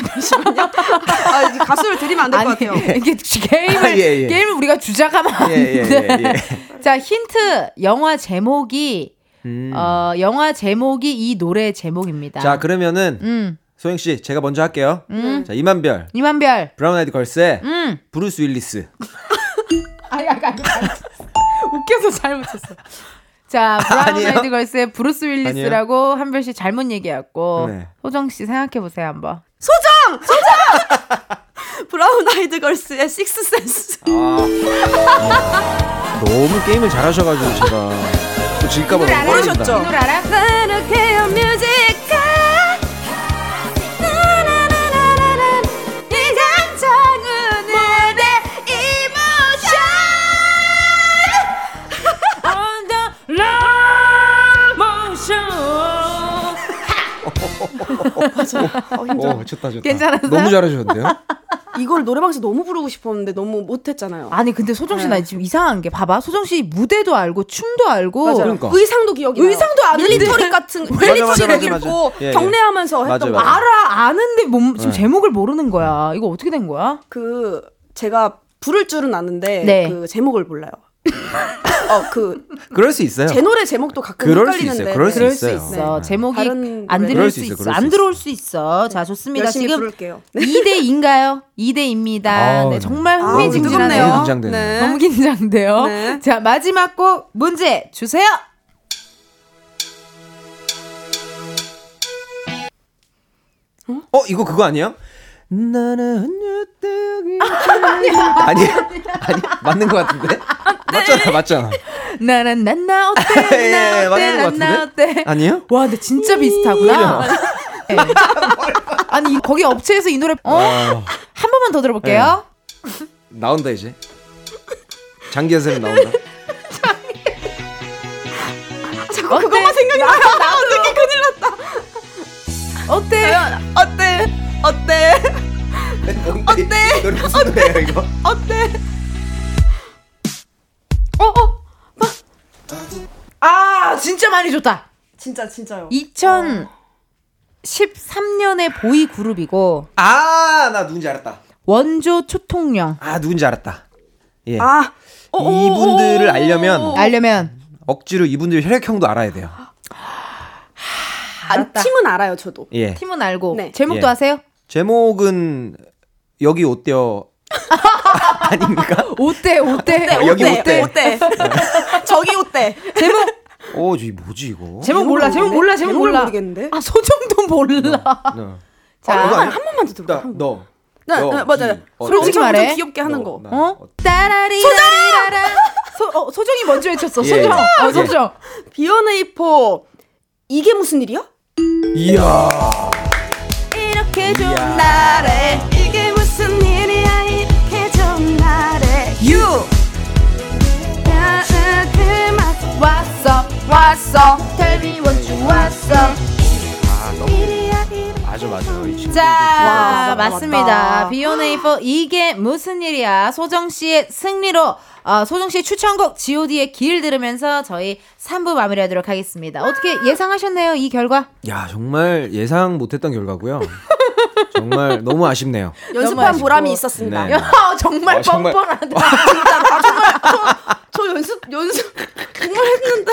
Speaker 7: 아 이제 가수를 드리면 안 될 것 같아요. (laughs)
Speaker 1: 이게 게임을
Speaker 6: 아, 예, 예.
Speaker 1: 게임을 우리가 주작하면 안
Speaker 6: 예, 예,
Speaker 1: 돼.
Speaker 6: 예, 예. (laughs)
Speaker 1: 자 힌트 영화 제목이
Speaker 6: 음.
Speaker 1: 어 영화 제목이 이 노래 제목입니다.
Speaker 6: 자, 그러면은
Speaker 1: 음,
Speaker 6: 소정 씨, 제가 먼저 할게요.
Speaker 1: 음.
Speaker 6: 자, 임한별,
Speaker 1: 임한별.
Speaker 6: Brown Eyed Girls의
Speaker 1: 음.
Speaker 6: 브루스 윌리스.
Speaker 1: 아니. 아니. 웃겨서 잘못 쳤어. 자, (laughs) Brown? Eyed Girls의 브루스 윌리스라고 한별 씨 잘못 얘기했고
Speaker 6: 네.
Speaker 1: 소정 씨 생각해 보세요 한번. (laughs)
Speaker 7: Brown Eyed Girls의 Sixth Sense.
Speaker 6: 아. 너무 게임을 잘하셔가지고 제가 또 질까봐
Speaker 1: 이 노래
Speaker 6: 너무
Speaker 1: 알아?
Speaker 6: 떨린다.
Speaker 1: 이 노래 알아? Love motion
Speaker 6: 오, 좋다, 좋다.
Speaker 1: 괜찮았어요?
Speaker 6: 너무 잘하셨는데요? (laughs)
Speaker 7: 이걸 노래방에서 너무 부르고 싶었는데 너무 못했잖아요.
Speaker 1: 아니 근데 소정 씨나
Speaker 7: 네.
Speaker 1: 지금 이상한 게 봐봐 소정 씨 무대도 알고 춤도 알고.
Speaker 6: 그러니까.
Speaker 7: 의상도 기억이 나요.
Speaker 1: 의상도 아는데.
Speaker 7: 밀리터리 같은
Speaker 6: 맞아, 맞아, 맞아,
Speaker 7: 입고
Speaker 6: 맞아. 예, 예.
Speaker 7: 경례하면서
Speaker 6: 맞아,
Speaker 7: 했던 거.
Speaker 6: 맞아.
Speaker 1: 알아 아는데 몸 지금
Speaker 6: 네.
Speaker 1: 제목을 모르는 거야 이거 어떻게 된 거야?
Speaker 7: 그 제가 부를 줄은 아는데
Speaker 1: 네.
Speaker 7: 그 제목을 몰라요. 어그제
Speaker 6: 그럴 수 있어요.
Speaker 7: 노래 제목도 가끔
Speaker 6: 그럴 수
Speaker 7: 헷갈리는데
Speaker 6: 있어요. 그럴 수
Speaker 1: 그럴 수
Speaker 6: 있어요.
Speaker 1: 있어
Speaker 6: 네.
Speaker 1: 제목이 안
Speaker 7: 노래.
Speaker 1: 들을 수
Speaker 6: 수 있어,
Speaker 1: 있어
Speaker 6: 안수
Speaker 1: 들어올 수 있어 자 좋습니다
Speaker 7: 열심히
Speaker 1: 지금
Speaker 7: 부를게요. (laughs)
Speaker 1: 2대 2인가요? 2대 2입니다
Speaker 6: 아우,
Speaker 1: 네 정말
Speaker 7: 아,
Speaker 1: 흥미진진하네요
Speaker 6: 너무 긴장되네.
Speaker 7: 네.
Speaker 1: 너무 긴장돼요
Speaker 7: 네.
Speaker 1: 자 마지막 곡 문제 주세요
Speaker 6: 어 이거 그거 아니에요? 나는 여기 (laughs) 아니 아니 맞는 것 같은데? 맞잖아 맞잖아.
Speaker 1: 나는 난나 어때?
Speaker 6: 예,
Speaker 1: 나 어때? (laughs)
Speaker 6: 것
Speaker 1: 난나 어때?
Speaker 6: 아니에요?
Speaker 1: 와 근데 진짜 비슷하구나. 네. 아니 이- 거기 업체에서 이 노래 어?
Speaker 6: 아,
Speaker 1: 한 번만 더 들어볼게요.
Speaker 6: 나온다 이제. 장기현 쌤 나온다. (laughs)
Speaker 1: 자꾸 그것만 생각이 나 어떻게 큰일 났다. 어때?
Speaker 7: 어때? 어때?
Speaker 6: 어때? 노래 무슨 노래야 이거?
Speaker 7: 어때?
Speaker 1: 어 어 아 진짜 많이 줬다
Speaker 7: 진짜 진짜요.
Speaker 1: 2013년의 보이 그룹이고
Speaker 6: 아 나 누군지 알았다
Speaker 1: 원조 초통령
Speaker 6: 아 누군지 알았다 예
Speaker 7: 아 어, 어, 어,
Speaker 6: 이분들을
Speaker 7: 어,
Speaker 6: 알려면
Speaker 7: 어, 어.
Speaker 1: 알려면
Speaker 6: 억지로 이분들 혈액형도 알아야 돼요
Speaker 7: 아니, 팀은 알아요 저도.
Speaker 6: 예
Speaker 1: 팀은 알고
Speaker 7: 네.
Speaker 1: 제목도
Speaker 6: 예.
Speaker 1: 아세요?
Speaker 6: 제목은 여기 어때 어 (laughs) 아닙니까?
Speaker 1: 어때 어때
Speaker 6: 어, 여기
Speaker 7: 어때?
Speaker 6: 어때?
Speaker 7: 어때? 저기 어때?
Speaker 1: 제목
Speaker 6: 어, 저 뭐지 이거?
Speaker 1: 제목 몰라 제목 몰라 제목 몰라
Speaker 7: 모르겠는데.
Speaker 1: 아 소정도 몰라
Speaker 6: 너.
Speaker 1: 자,
Speaker 6: 아,
Speaker 7: 한? 한 번만 더 들어.
Speaker 6: 나, 너.
Speaker 7: 네,
Speaker 6: 너,
Speaker 7: 네, 맞아요.
Speaker 6: 이, 어,
Speaker 1: 솔직히 말해.
Speaker 7: 좀 귀엽게 하는 거.
Speaker 6: 나,
Speaker 1: 어? 따라리 소정 소, 어, 소정이 먼저 외쳤어
Speaker 6: 예,
Speaker 1: 소정
Speaker 6: 예.
Speaker 1: 어, 소정
Speaker 7: B1A4 이게 무슨 일이야?
Speaker 6: 이야.
Speaker 1: 이렇게 좋은. 날에
Speaker 7: 이게 무슨 일이야? 이렇게 좋은 날에
Speaker 1: 유 그만 왔어 왔어 Tell me what you 왔어
Speaker 6: 맞아 맞아. 이 친구들
Speaker 1: 자
Speaker 7: 맞다,
Speaker 1: 맞습니다
Speaker 7: 맞다.
Speaker 1: 비오네이퍼 이게 무슨 일이야 소정 씨의 승리로 어, 소정 씨의 추천곡 god의 길 들으면서 저희 3부 마무리하도록 하겠습니다 어떻게 예상하셨나요 이 결과?
Speaker 6: 야 정말 예상 못했던 결과고요. (laughs) 정말 너무 아쉽네요. (laughs)
Speaker 7: 연습한
Speaker 1: 아쉽고.
Speaker 7: 보람이 있었습니다.
Speaker 6: 네.
Speaker 1: 야 정말
Speaker 6: 어, 정말.
Speaker 1: 뻔뻔하다
Speaker 7: 진짜 나 정말 저, 저 연습 연습 정말 했는데.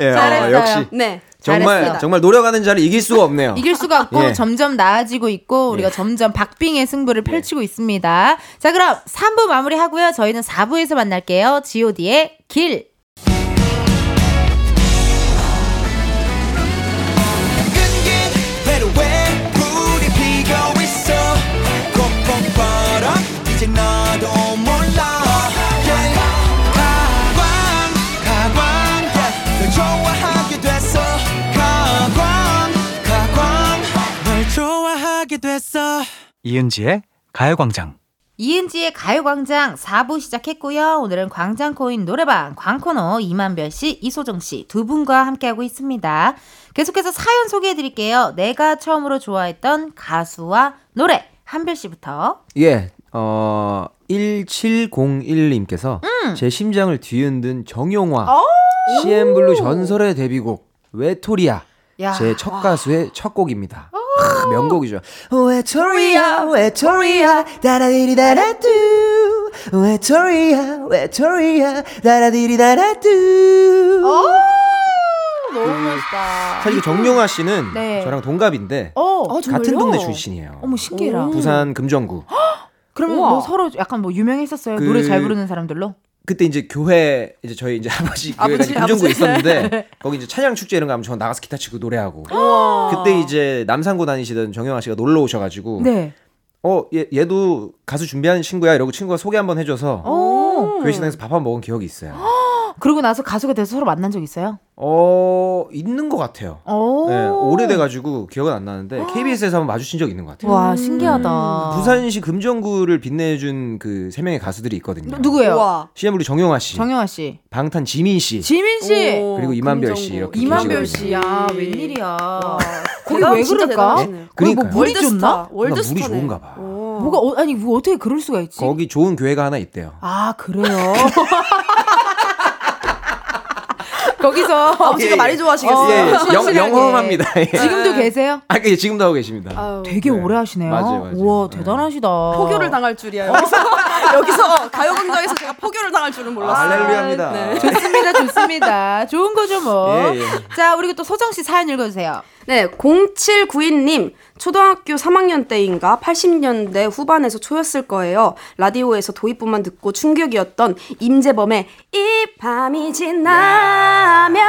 Speaker 6: 예,
Speaker 1: 잘했어요.
Speaker 6: 역시
Speaker 7: 네.
Speaker 6: 정말
Speaker 1: 잘했습니다.
Speaker 6: 정말 노력하는 자를 이길 수가 없네요.
Speaker 1: 이길 수가 없고
Speaker 6: 예.
Speaker 1: 점점 나아지고 있고 우리가 점점 박빙의 승부를 펼치고 있습니다. 자 그럼 3부 마무리하고요. 저희는 4부에서 만날게요. god의 길.
Speaker 8: 이은지의 가요광장.
Speaker 1: 이은지의 가요광장 4부 시작했고요. 오늘은 광장코인 노래방 광코너 임한별 씨, 이소정 씨 두 분과 함께하고 있습니다. 계속해서 사연 소개해 드릴게요. 내가 처음으로 좋아했던 가수와 노래 한별 씨부터.
Speaker 6: 예, 어 1701님께서
Speaker 1: 음.
Speaker 6: 제 심장을 뒤흔든 정용화 CNBLUE 전설의 데뷔곡 외톨이야
Speaker 1: 야.
Speaker 6: 제첫 가수의 첫 곡입니다. 크, 명곡이죠. 외토리아 외토리아 다라디리다라뚜 외토리아 외토리아 다라디리다라뚜
Speaker 1: 너무 멋있다.
Speaker 6: 사실 그 정용화 씨는
Speaker 1: 네.
Speaker 6: 저랑 동갑인데
Speaker 1: 어,
Speaker 7: 어, 정말요?
Speaker 6: 같은 동네 출신이에요.
Speaker 1: 어머 신기해라.
Speaker 6: 부산 금정구. (gasps)
Speaker 1: 그러면
Speaker 7: 우와.
Speaker 1: 뭐 서로 약간 뭐 유명했었어요.
Speaker 6: 그-
Speaker 1: 노래 잘 부르는 사람들로.
Speaker 6: 그때 이제 교회 이제 저희 이제 아버지 (laughs) 교회가
Speaker 7: 아버지,
Speaker 6: 금정구에. 있었는데 (laughs) 거기 이제 찬양 축제 이런 거 하면 저 나가서 기타 치고 노래하고 그때 이제 남산고 다니시던 정영아 씨가 놀러 오셔가지고
Speaker 1: 네.
Speaker 6: 어 얘, 얘도 가수 준비하는 친구야 이러고 친구가 소개 한번 해줘서
Speaker 1: 어.
Speaker 6: 교회 식당에서 밥 한 번 먹은 기억이 있어요. (laughs)
Speaker 1: 그러고 나서 가수가 돼서 서로 만난 적 있어요?
Speaker 6: 어 있는 것 같아요.
Speaker 1: 오.
Speaker 6: 네, 오래돼가지고 기억은 안 나는데 KBS에서 한번 마주친 적 있는 것 같아요.
Speaker 1: 와 신기하다.
Speaker 6: 부산시 금정구를 빛내준 그 세 명의 가수들이 있거든요.
Speaker 1: 누구예요?
Speaker 7: 우와.
Speaker 6: CM 우리 정영아 씨,
Speaker 1: 정영아 씨,
Speaker 6: 방탄 지민 씨,
Speaker 1: 지민 씨,
Speaker 7: 오,
Speaker 6: 그리고 이만별 씨
Speaker 7: 금정구.
Speaker 6: 이렇게
Speaker 1: 이만별
Speaker 6: 계시거든요.
Speaker 1: 씨야 웬일이야. 거기 왜
Speaker 7: 진짜
Speaker 1: 그럴까? 거기 뭐. 물이 좋나?
Speaker 7: 월드스타.
Speaker 6: 물이
Speaker 7: 월드스타네.
Speaker 6: 좋은가 봐.
Speaker 7: 오.
Speaker 1: 뭐가 어, 아니 뭐 어떻게 그럴 수가 있지?
Speaker 6: 거기 좋은 교회가 하나 있대요.
Speaker 1: 아 그래요. (laughs) 거기서 (laughs)
Speaker 7: 아버지가 많이 좋아하시겠어요.
Speaker 6: 예, 예. 영,
Speaker 1: 확실하게.
Speaker 6: 영험합니다. 예.
Speaker 1: 지금도 계세요?
Speaker 6: 아, 예, 지금도 하고 계십니다.
Speaker 7: 아유,
Speaker 1: 되게
Speaker 6: 네.
Speaker 1: 오래 하시네요.
Speaker 6: 맞아요, 맞아요.
Speaker 1: 우와
Speaker 6: 네.
Speaker 1: 대단하시다.
Speaker 7: 포교를 당할 줄이야. 여기서 (laughs) 여기서 가요광장에서 제가 포교를 당할 줄은 몰랐어요.
Speaker 6: 할렐루야입니다.
Speaker 1: 네. (laughs) 좋습니다, 좋습니다. 좋은 거죠 뭐.
Speaker 6: 예, 예.
Speaker 1: 자 우리고 또 소정 씨 사연 읽어주세요.
Speaker 7: 네, 0792님. 초등학교 3학년 때인가 80년대 후반에서 초였을 거예요. 라디오에서 도입부만 듣고 충격이었던 임재범의 이 밤이 지나면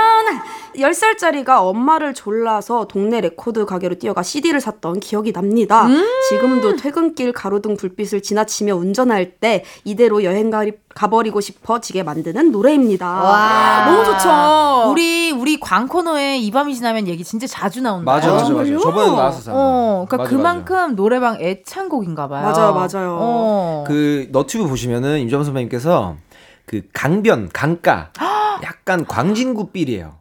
Speaker 7: 10살짜리가 엄마를 졸라서 동네 레코드 가게로 뛰어가 CD를 샀던 기억이 납니다. 지금도 퇴근길 가로등 불빛을 지나치며 운전할 때 이대로 여행 가, 가버리고 싶어지게 만드는 노래입니다.
Speaker 1: 와.
Speaker 7: 너무 좋죠.
Speaker 1: 우리 우리 광 코너에 이 밤이 지나면 얘기 진짜 자주 나온다.
Speaker 6: 맞아, 맞아, 맞아. 저번에 나왔었어요.
Speaker 1: 어, 그러니까
Speaker 6: 맞아,
Speaker 1: 그만큼 노래방 애창곡인가 봐요.
Speaker 7: 맞아요, 맞아요.
Speaker 1: 어.
Speaker 6: 그 너튜브 보시면은 임정선 선배님께서 그 강변, 강가 약간 광진구 삘이에요.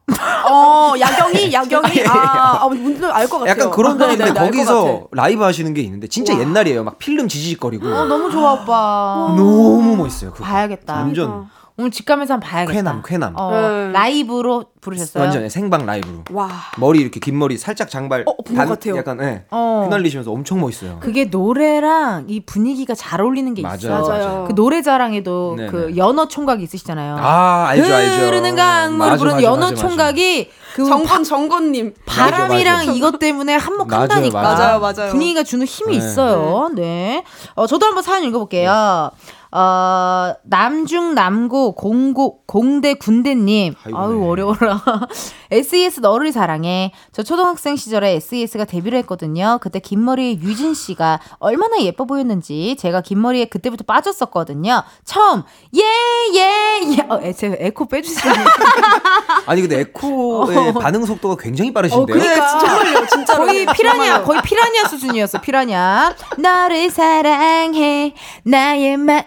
Speaker 7: 어, 야경이, 야경이. 아, 아 분들 알것 같아요.
Speaker 6: 약간 그런
Speaker 7: 네,
Speaker 6: 분인데
Speaker 7: 네, 네, 알것 같아.
Speaker 6: 거기서 라이브 하시는 게 있는데 진짜 옛날이에요. 막 필름 지지직거리고
Speaker 1: 어, 너무 좋아 오빠.
Speaker 6: 너무 멋있어요. 그거.
Speaker 1: 봐야겠다.
Speaker 6: 완전
Speaker 1: 오늘 집 가면서 한번 봐야겠다.
Speaker 6: 쾌남, 쾌남.
Speaker 1: 어,
Speaker 7: 네.
Speaker 1: 라이브로 부르셨어요?
Speaker 6: 완전 생방 라이브로.
Speaker 7: 와.
Speaker 6: 머리 이렇게 긴 머리 살짝 장발
Speaker 7: 어, 본것 같아요.
Speaker 6: 약간 예.
Speaker 1: 어.
Speaker 6: 휘날리시면서 엄청 멋있어요.
Speaker 1: 그게 노래랑 이 분위기가 잘 어울리는 게
Speaker 6: 맞아요,
Speaker 1: 있어요.
Speaker 6: 맞아요.
Speaker 1: 그 노래 자랑에도
Speaker 6: 네네.
Speaker 1: 그 연어 총각이 있으시잖아요.
Speaker 6: 아, 알죠, 알죠.
Speaker 1: 흐르는 강물
Speaker 6: 맞아,
Speaker 1: 부르는
Speaker 6: 맞아,
Speaker 1: 연어
Speaker 6: 맞아, 맞아.
Speaker 1: 총각이 그
Speaker 7: 정건, 정건 님. (laughs)
Speaker 1: 바람이랑
Speaker 6: 맞아, 맞아.
Speaker 1: 이것 때문에 한몫한다니까.
Speaker 6: 맞아요,
Speaker 7: 맞아요. 맞아요.
Speaker 1: 분위기가 주는 힘이
Speaker 6: 네.
Speaker 1: 있어요. 네. 어, 저도 한번 사연 읽어 볼게요. 어, 남중 남고 공고 공대 군대님. 아유
Speaker 6: 네.
Speaker 1: 어려워라. (laughs) SES 너를 사랑해. 저 초등학생 시절에 SES가 데뷔를 했거든요. 그때 긴 머리의 유진 씨가 얼마나 예뻐 보였는지 제가 긴 머리에 그때부터 빠졌었거든요. 처음 예예 예. 어, 에, 제가 에코 빼주세요. (laughs)
Speaker 6: 아니 근데 에코의 반응 속도가 굉장히 빠르신데요.
Speaker 1: 어, 그러니까.
Speaker 7: 정말요, 진짜로.
Speaker 1: 거의 피라냐, 거의 피라냐 수준이었어, 피라냐. 너를 사랑해, 나의 마음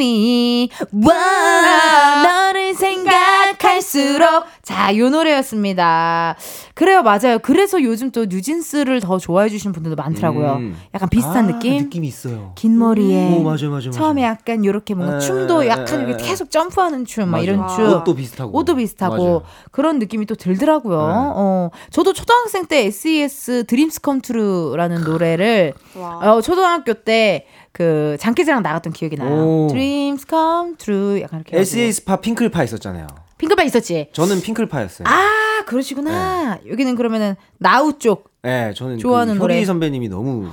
Speaker 1: 이. 와, 너를 생각할수록. 자, 요 노래였습니다. 그래요, 맞아요. 그래서 요즘 또 뉴진스를 더 좋아해 주시는 분들도 많더라고요.
Speaker 6: 음.
Speaker 1: 약간 비슷한
Speaker 6: 아,
Speaker 1: 느낌?
Speaker 6: 느낌이 있어요.
Speaker 1: 긴 머리에.
Speaker 6: 오, 맞아요, 맞아요, 맞아요.
Speaker 1: 처음에 약간 요렇게 뭔가
Speaker 6: 에,
Speaker 1: 춤도
Speaker 6: 에,
Speaker 1: 약간
Speaker 6: 에,
Speaker 1: 이렇게
Speaker 6: 에.
Speaker 1: 계속 점프하는 춤, 막. 이런 춤.
Speaker 6: 옷도 비슷하고.
Speaker 1: 옷도 비슷하고
Speaker 6: 맞아요.
Speaker 1: 그런 느낌이 또 들더라고요.
Speaker 6: 네.
Speaker 1: 어, 저도 초등학생 때 SES Dreams Come True라는 노래를
Speaker 7: 와.
Speaker 1: 어, 초등학교 때 그 장기자랑 나갔던 기억이 나요.
Speaker 6: 오.
Speaker 1: Dreams come true 약간 이렇게.
Speaker 6: SES 파 핑클파 있었잖아요.
Speaker 1: 핑클파 있었지.
Speaker 6: 저는 핑클파였어요.
Speaker 1: 아 그러시구나. 여기는 그러면은 나우 쪽.
Speaker 6: 네, 저는
Speaker 1: 좋아하는
Speaker 6: 그
Speaker 1: 노래.
Speaker 6: 효리 선배님이 너무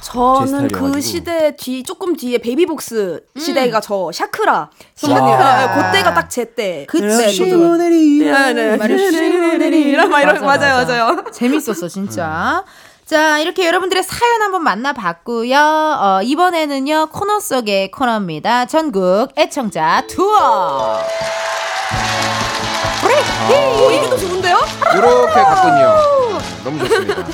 Speaker 6: 제
Speaker 7: 저는. 그 시대 뒤 조금 뒤에 베이비복스 시대가 저 샤크라 선배님
Speaker 6: 와.
Speaker 7: 네, 그때가 딱 제 때.
Speaker 1: 그치.
Speaker 7: 네, 저도. 네, 네.
Speaker 1: 마르시오네리라.
Speaker 7: 막 이런
Speaker 1: 맞아,
Speaker 7: 맞아요,
Speaker 1: 맞아.
Speaker 7: 맞아요.
Speaker 1: 재밌었어 진짜. 자 이렇게 여러분들의 사연 한번 만나봤고요. 어, 이번에는요 코너 속의 코너입니다. 전국 애청자 투어.
Speaker 7: 오, 이게 더 좋은데요?
Speaker 6: 이렇게 갔군요. (laughs) 너무 좋습니다.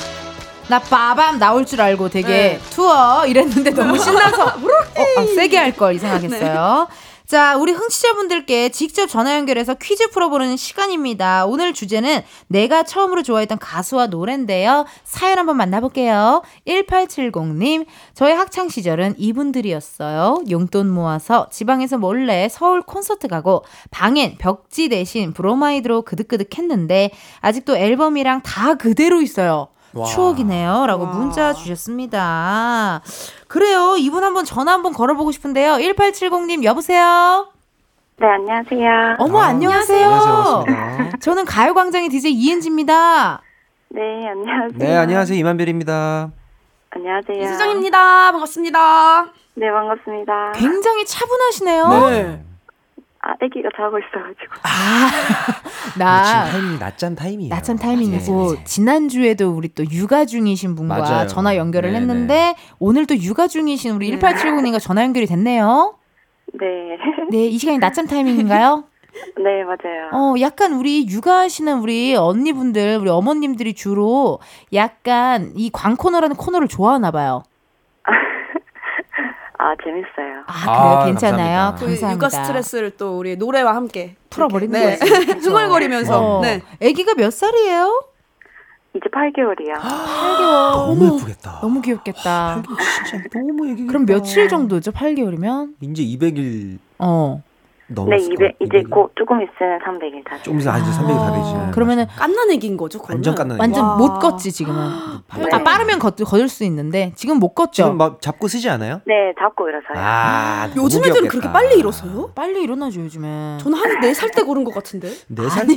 Speaker 1: 나 빠밤 나올 줄 알고 되게
Speaker 7: 네.
Speaker 1: 투어 이랬는데 너무 (laughs) 신나서 어, 아, 세게 할 걸 이상하겠어요. 자, 우리 흥취자분들께 직접 전화 연결해서 퀴즈 풀어보는 시간입니다. 오늘 주제는 내가 처음으로 좋아했던 가수와 노래인데요. 사연 한번 만나볼게요. 1870님, 저의 학창시절은 이분들이었어요. 용돈 모아서 지방에서 몰래 서울 콘서트 가고 방엔 벽지 대신 브로마이드로 그득그득 했는데 아직도 앨범이랑 다 그대로 있어요.
Speaker 6: 와.
Speaker 1: 추억이네요. 라고 문자 주셨습니다. 그래요. 이분 한번 전화 한번 걸어보고 싶은데요. 1870님, 여보세요?
Speaker 2: 네, 안녕하세요.
Speaker 1: 어머, 안녕하세요.
Speaker 6: 안녕하세요. 반갑습니다.
Speaker 1: 저는 가요광장의 DJ 이은지입니다.
Speaker 2: 네, 안녕하세요.
Speaker 6: 네, 안녕하세요. 이만별입니다.
Speaker 2: 안녕하세요.
Speaker 7: 이수정입니다. 반갑습니다.
Speaker 2: 네, 반갑습니다.
Speaker 1: 굉장히 차분하시네요.
Speaker 6: 네.
Speaker 2: 아, 아기가 자고 있어가지고.
Speaker 6: 지금
Speaker 1: 나
Speaker 6: 타이밍 낮잠 타이밍이에요.
Speaker 1: 낮잠 타이밍이고
Speaker 6: 네.
Speaker 1: 지난주에도 우리 또 육아 중이신 분과
Speaker 6: 맞아요.
Speaker 1: 전화 연결을
Speaker 6: 네,
Speaker 1: 했는데 오늘 또 육아 중이신 우리 1870님과 전화 연결이 됐네요.
Speaker 2: 네.
Speaker 1: 네, 이 시간이 낮잠 타이밍인가요? (laughs)
Speaker 2: 네, 맞아요.
Speaker 1: 어, 약간 우리 육아하시는 우리 언니분들, 우리 어머님들이 주로 약간 이 광코너라는 코너를 좋아하나 봐요.
Speaker 2: 아, 재밌어요.
Speaker 1: 아, 그래요?
Speaker 6: 아,
Speaker 1: 괜찮아요?
Speaker 6: 감사합니다.
Speaker 7: 그
Speaker 1: 감사합니다.
Speaker 7: 육아 스트레스를 또 우리 노래와 함께
Speaker 1: 풀어버리는
Speaker 7: 네.
Speaker 1: 거지. (laughs)
Speaker 7: 흥얼거리면서.
Speaker 1: 어.
Speaker 7: 네.
Speaker 1: 아기가 몇 살이에요?
Speaker 3: 이제 8개월이요.
Speaker 1: 8개월. (gasps) (gasps)
Speaker 6: 너무 예쁘겠다.
Speaker 1: 너무 귀엽겠다. (gasps)
Speaker 6: 진짜 너무 애기.
Speaker 1: 그럼 며칠 정도죠? 8개월이면?
Speaker 6: 이제 200일
Speaker 1: 어.
Speaker 6: 넘었을
Speaker 3: 네, 200, 이제 곧 조금 있으면 300일 다.
Speaker 6: 조금 있으면 아직 300일 다 되지.
Speaker 1: 어, 그러면은
Speaker 7: 깐난 애기인 거죠, 그거는.
Speaker 6: 완전 깐난 애기.
Speaker 1: 완전
Speaker 7: 와.
Speaker 1: 못 걷지 지금은. (gasps) 아 빠르면 걷, 걷을 수 있는데 지금 못 걷죠.
Speaker 6: 지금 막 잡고 쓰지 않아요?
Speaker 3: 네, 잡고 일어서요.
Speaker 6: 아, (gasps)
Speaker 7: 요즘 애들은
Speaker 6: 귀엽겠다.
Speaker 7: 그렇게 빨리 일어서요?
Speaker 1: 빨리 일어나죠 요즘에.
Speaker 7: 저는 한 4살 때 고른 것 같은데.
Speaker 6: 네살 때.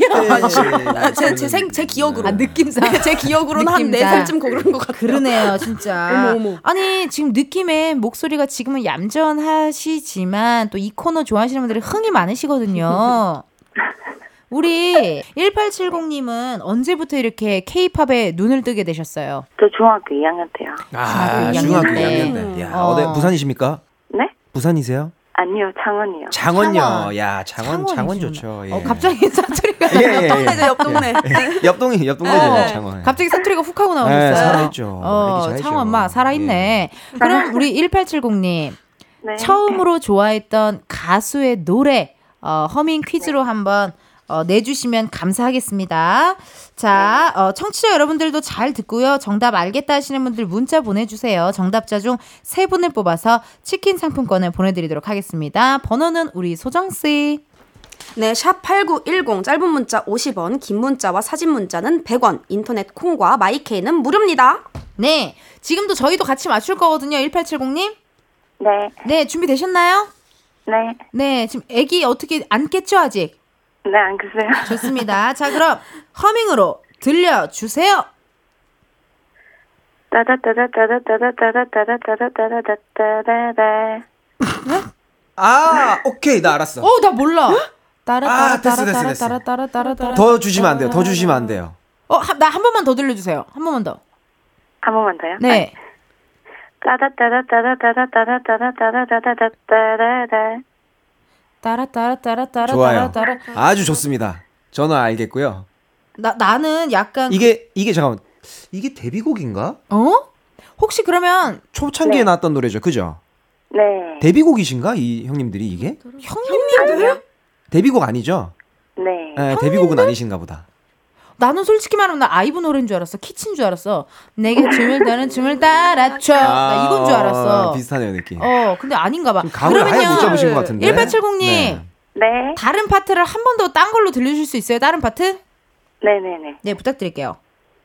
Speaker 7: 아, 제, 제, 생, 제 기억으로.
Speaker 1: 아 느낌상.
Speaker 7: 제 기억으로는 한
Speaker 1: 느낌상.
Speaker 7: 4살쯤 고른 것 같아요.
Speaker 1: 그러네요, (laughs) 진짜.
Speaker 7: 어머, 어머.
Speaker 1: 아니, 지금 느낌에 목소리가 지금은 얌전하시지만 또 이 코너 좋아하시는 분들이 흥이 많으시거든요. (laughs) 우리 1870님은 언제부터 이렇게 케이팝에 눈을 뜨게 되셨어요?
Speaker 3: 저 중학교 2학년 때요.
Speaker 6: 아,
Speaker 1: 중학교
Speaker 6: 중학교
Speaker 1: 2학년
Speaker 6: 2학년 때. 야,
Speaker 1: 어.
Speaker 6: 어. 디 부산이십니까?
Speaker 3: 네?
Speaker 6: 부산이세요?
Speaker 3: 아니요, 창원이요.
Speaker 6: 창원요.
Speaker 1: 창원.
Speaker 6: 야, 창원
Speaker 1: 창원이시구나.
Speaker 6: 창원 좋죠. 예.
Speaker 1: 어, 갑자기 (laughs) 사투리가
Speaker 6: 예, 예, 예.
Speaker 7: 동네죠, 옆 동네.
Speaker 6: 옆 동네 옆 동네죠,
Speaker 1: 어,
Speaker 6: 창원.
Speaker 1: 갑자기 사투리가 훅 하고
Speaker 6: 네,
Speaker 1: 나오셨어요.
Speaker 6: 살아있죠.
Speaker 1: 어. 창원 엄마 살아있네. 그럼 우리 1870님
Speaker 3: 네.
Speaker 1: 처음으로 좋아했던 가수의 노래 어, 허밍 퀴즈로 한번 어, 내주시면 감사하겠습니다. 자, 어, 청취자 여러분들도 잘 듣고요. 정답 알겠다 하시는 분들 문자 보내주세요. 정답자 중 세 분을 뽑아서 치킨 상품권을 보내드리도록 하겠습니다. 번호는 우리 소정씨.
Speaker 7: 네, 샵 8910 짧은 문자 50원, 긴 문자와 사진 문자는 100원, 인터넷 콩과 마이케이는 무료입니다.
Speaker 1: 네, 지금도 저희도 같이 맞출 거거든요. 1870님.
Speaker 3: 네,
Speaker 1: 네, 준비되셨나요?
Speaker 3: 네.
Speaker 1: 네, 지금 애기 어떻게 안 깼죠, 아직?
Speaker 3: 네, 안 그세요. (laughs)
Speaker 1: 좋습니다. 자, 그럼 허밍으로 들려주세요.
Speaker 3: 따다따다따다따다따다따다따다따다따다.
Speaker 6: 아, 오케이. 나 알았어.
Speaker 1: 어, 나 몰라. 따라
Speaker 6: 아,
Speaker 1: 따라
Speaker 6: 됐어,
Speaker 1: 따라
Speaker 6: 됐어,
Speaker 1: 따라
Speaker 6: 됐어.
Speaker 1: 따라 따라 따라 따라.
Speaker 6: 더 주시면 안 돼요. 더 주시면 안 돼요.
Speaker 1: 어, 나 한 번만 더 들려주세요. 한 번만 더.
Speaker 3: 한 번만 더요.
Speaker 1: 네.
Speaker 6: 좋아요. 아주 좋습니다. 저는 알겠고요.
Speaker 1: 나 나는 약간
Speaker 6: 이게 이게 잠깐만. 이게 데뷔곡인가?
Speaker 1: 어? 혹시 그러면
Speaker 6: 초창기에 나왔던 노래죠. 그죠?
Speaker 3: 네.
Speaker 6: 데뷔곡이신가? 이 형님들이 이게?
Speaker 1: 형님들?
Speaker 6: 데뷔곡 아니죠?
Speaker 3: 네.
Speaker 6: 네, 데뷔곡은 아니신가 보다.
Speaker 1: 나는 솔직히 말하면 나 아이브 노래인 줄 알았어. Kitsch인 줄 알았어. 내가 추는 춤을 다들 따라 춰. 나 이건 줄 알았어.
Speaker 6: 아, 비슷하네요, 느낌.
Speaker 1: 어, 근데 아닌가 봐.
Speaker 6: 같은데.
Speaker 1: 1870님.
Speaker 6: 네.
Speaker 3: 네.
Speaker 1: 다른 파트를 한 번 더 딴 걸로 들려줄 수 있어요? 다른 파트?
Speaker 3: 네네네.
Speaker 1: 네, 부탁드릴게요.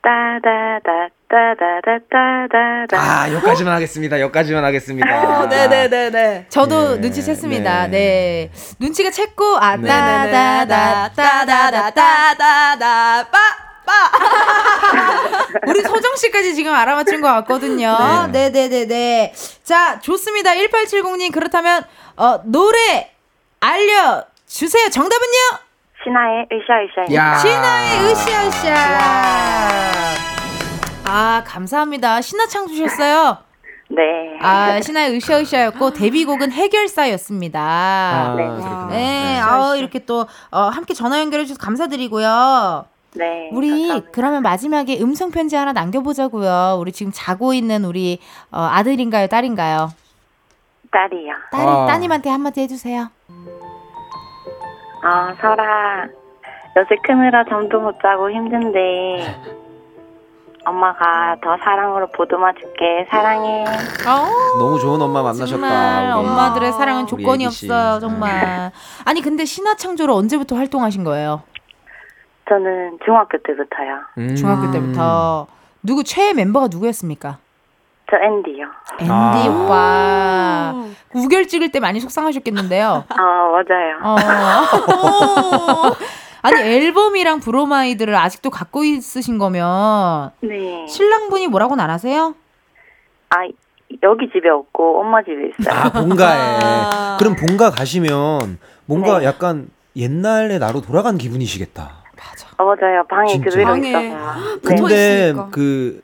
Speaker 3: 따다다 따다다따다다.
Speaker 6: 아, 여기까지만 하겠습니다. 여기까지만 하겠습니다.
Speaker 7: 어, 네네네네.
Speaker 1: 저도
Speaker 6: 네,
Speaker 1: 눈치챘습니다.
Speaker 6: 네.
Speaker 1: 네. 눈치가 챘고, 아,
Speaker 6: 네.
Speaker 1: 따다다다, 따다다다,
Speaker 7: 따다다다다, 빠! (laughs)
Speaker 1: 우리 소정 씨까지 지금 알아맞힌 것 같거든요. 네, 네, 네, 네. 자, 좋습니다. 1870님 그렇다면 어, 노래 알려 주세요. 정답은요?
Speaker 3: 신화의 으쌰으쌰입니다.
Speaker 6: 야.
Speaker 1: 신화의 으쌰으쌰. 아, 감사합니다. 신화창 주셨어요.
Speaker 3: 네.
Speaker 1: 아, 신화의 으쌰으쌰였고 데뷔곡은 해결사였습니다.
Speaker 6: 아,
Speaker 3: 네.
Speaker 6: 그렇구나.
Speaker 1: 네, 아, 이렇게 또 어, 함께 전화 연결해 주셔서 감사드리고요.
Speaker 3: 네.
Speaker 1: 우리
Speaker 3: 감사합니다.
Speaker 1: 그러면 마지막에 음성 편지 하나 남겨보자고요. 우리 지금 자고 있는 우리 어, 아들인가요, 딸인가요?
Speaker 3: 딸이요.
Speaker 1: 딸이
Speaker 6: 아.
Speaker 1: 따님한테 한마디 해주세요.
Speaker 3: 아, 설아. 요새 크느라 잠도 못 자고 힘든데. (laughs) 엄마가 더 사랑으로 보듬어줄게. 사랑해.
Speaker 6: 너무 좋은 엄마 만나셨다.
Speaker 1: 정말
Speaker 6: 우리.
Speaker 1: 엄마들의 사랑은 조건이
Speaker 6: 애기 씨.
Speaker 1: 없어요, 정말. 아니 근데 신화 창조로 언제부터 활동하신 거예요?
Speaker 3: 저는 중학교 때부터요.
Speaker 6: 음.
Speaker 1: 중학교 때부터 누구 최애 member가 누구였습니까?
Speaker 3: 저 앤디요.
Speaker 1: 앤디
Speaker 6: 아.
Speaker 1: 오빠. 우결 찍을 때 많이 속상하셨겠는데요.
Speaker 3: 아, 맞아요.
Speaker 1: 어. (laughs) (laughs) 아니 앨범이랑 브로마이드를 아직도 갖고 있으신 거면
Speaker 3: 네.
Speaker 1: 신랑분이 뭐라고는 안 하세요?
Speaker 3: 아, 여기 집에 없고 엄마 집에 있어요.
Speaker 6: 아, 본가에.
Speaker 7: 아.
Speaker 6: 그럼 본가 가시면 뭔가
Speaker 3: 네.
Speaker 6: 약간 옛날에 나로 돌아간 기분이시겠다.
Speaker 3: 어, 맞아요. 방에
Speaker 6: 진짜?
Speaker 3: 그대로
Speaker 7: 방에.
Speaker 3: 있어서.
Speaker 7: 붙어
Speaker 6: 근데
Speaker 7: 있으니까.
Speaker 6: 그,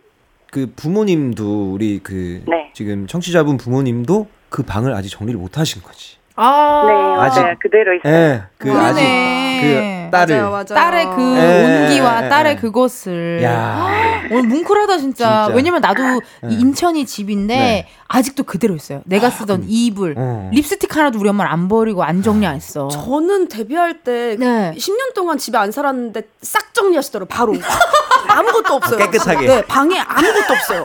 Speaker 6: 그 부모님도 우리 그
Speaker 3: 네.
Speaker 6: 지금 청취자분 부모님도 그 방을 아직 정리를 못 하신 거지.
Speaker 1: 아,
Speaker 3: 네, 맞아요.
Speaker 6: 아직-
Speaker 3: 그대로 있어요.
Speaker 6: 예, 그 아직
Speaker 1: 그러네.
Speaker 6: 딸을.
Speaker 7: 맞아요, 맞아요.
Speaker 1: 딸의 그
Speaker 6: 예,
Speaker 1: 온기와
Speaker 6: 예, 예,
Speaker 1: 딸의
Speaker 6: 예.
Speaker 1: 그것을.
Speaker 6: 야.
Speaker 1: 오늘 뭉클하다 진짜.
Speaker 6: 진짜.
Speaker 1: 왜냐면 나도 이
Speaker 6: 예.
Speaker 1: 인천이 집인데
Speaker 6: 네.
Speaker 1: 아직도 그대로 있어요. 내가 쓰던 이불,
Speaker 6: 어.
Speaker 1: 립스틱 하나도 우리 엄마는 안 버리고 안 정리 안 했어.
Speaker 7: 저는 데뷔할 때
Speaker 1: 네.
Speaker 7: 10년 동안 집에 안 살았는데 싹 정리하시더라고요. 바로. (laughs) 아무것도 없어요.
Speaker 6: 깨끗하게.
Speaker 7: 네, 방에 아무것도 없어요.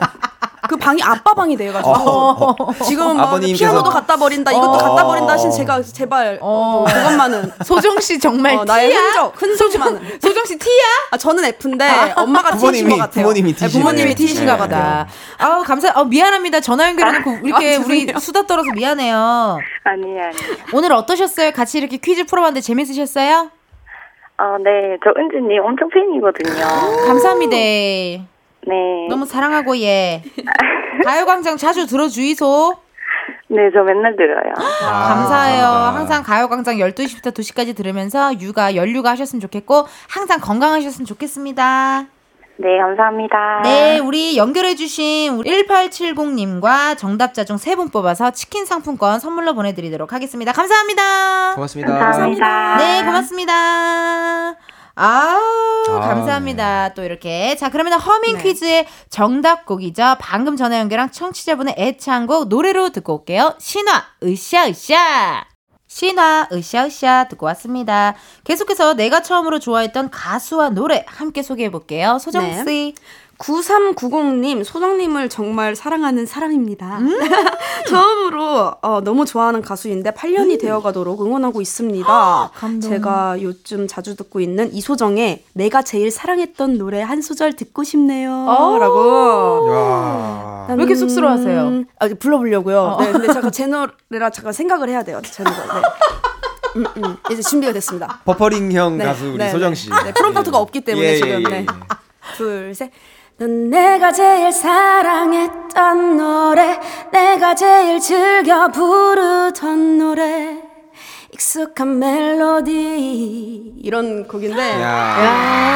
Speaker 7: 그 방이 아빠 방이 돼가지고
Speaker 6: 어. (laughs)
Speaker 7: 지금 막
Speaker 6: 아버님께서-
Speaker 7: 피아노도 갖다 버린다 이것도
Speaker 1: 어.
Speaker 7: 갖다 버린다 하신 제가 제발 어, 그것만은
Speaker 1: 소정 씨 정말
Speaker 7: 어, 나의
Speaker 1: 티야?
Speaker 7: 흔적 흔적만은
Speaker 1: 소정 씨 티야?
Speaker 7: 아 저는 F인데 엄마가 T신
Speaker 6: 부모님이-
Speaker 7: 것 같아요
Speaker 6: 부모님이
Speaker 7: 네,
Speaker 6: T시네.
Speaker 7: 부모님이 가것 같아요
Speaker 1: 보다. 아우 감사. 아 미안합니다. 전화 연결해놓고 이렇게
Speaker 7: 아,
Speaker 1: 우리. 수다 떨어서 미안해요.
Speaker 3: 아니에요, 아니에요.
Speaker 1: 오늘 어떠셨어요? 같이 이렇게 퀴즈 풀어봤는데 재밌으셨어요?
Speaker 3: 어, 네, 저 은지님 엄청 팬이거든요.
Speaker 1: 감사합니다.
Speaker 3: 네.
Speaker 1: 너무 사랑하고 예. (laughs) 가요광장 자주 들어주이소.
Speaker 3: 네, 저 맨날 들어요.
Speaker 1: 감사해요.
Speaker 6: 감사합니다.
Speaker 1: 항상 가요광장 12시부터 2시까지 들으면서 육아, 연류가 하셨으면 좋겠고 항상 건강하셨으면 좋겠습니다.
Speaker 3: 네, 감사합니다.
Speaker 1: 네, 우리 연결해주신 1870님과 정답자 중 세 분 뽑아서 치킨 상품권 선물로 보내드리도록 하겠습니다. 감사합니다.
Speaker 6: 고맙습니다.
Speaker 3: 감사합니다.
Speaker 1: 네, 고맙습니다. 아우,
Speaker 6: 아,
Speaker 1: 감사합니다. 또 이렇게. 자, 그러면 허밍
Speaker 7: 네.
Speaker 1: 퀴즈의 정답곡이죠. 방금 전화 연결한 청취자분의 애창곡 노래로 듣고 올게요. 신화, 으쌰 으쌰. 신화, 으쌰으쌰 듣고 왔습니다. 계속해서 내가 처음으로 좋아했던 가수와 노래 함께 소개해 볼게요. 소정씨.
Speaker 7: 네. 9390님, 소정님을 정말 사랑하는 사람입니다.
Speaker 1: 음. (laughs)
Speaker 7: 처음으로 어, 너무 좋아하는 가수인데 8년이 되어가도록 응원하고 있습니다.
Speaker 1: 감동.
Speaker 7: 제가 요즘 자주 듣고 있는 이소정의 내가 제일 사랑했던 노래 한 소절 듣고 싶네요.
Speaker 1: 어.
Speaker 7: 라고.
Speaker 6: 야.
Speaker 1: 왜 이렇게 쑥스러워하세요? 어.
Speaker 7: 음, 아, 불러보려고요. 네, 근데 잠깐 제 노래라 잠깐 생각을 해야 돼요. 제 노래. 네. 음, 음, 이제 준비가 됐습니다.
Speaker 6: 버퍼링형
Speaker 7: 네,
Speaker 6: 가수 우리
Speaker 7: 네,
Speaker 6: 소정 씨.
Speaker 7: 네, 프롬프트가 없기 때문에
Speaker 6: 예,
Speaker 7: 지금.
Speaker 6: 예,
Speaker 7: 네.
Speaker 6: 예.
Speaker 7: 둘, 셋. 넌 내가 제일 사랑했던 노래, 내가 제일 즐겨 부르던 노래, 익숙한 멜로디. 이런 곡인데,
Speaker 6: 야.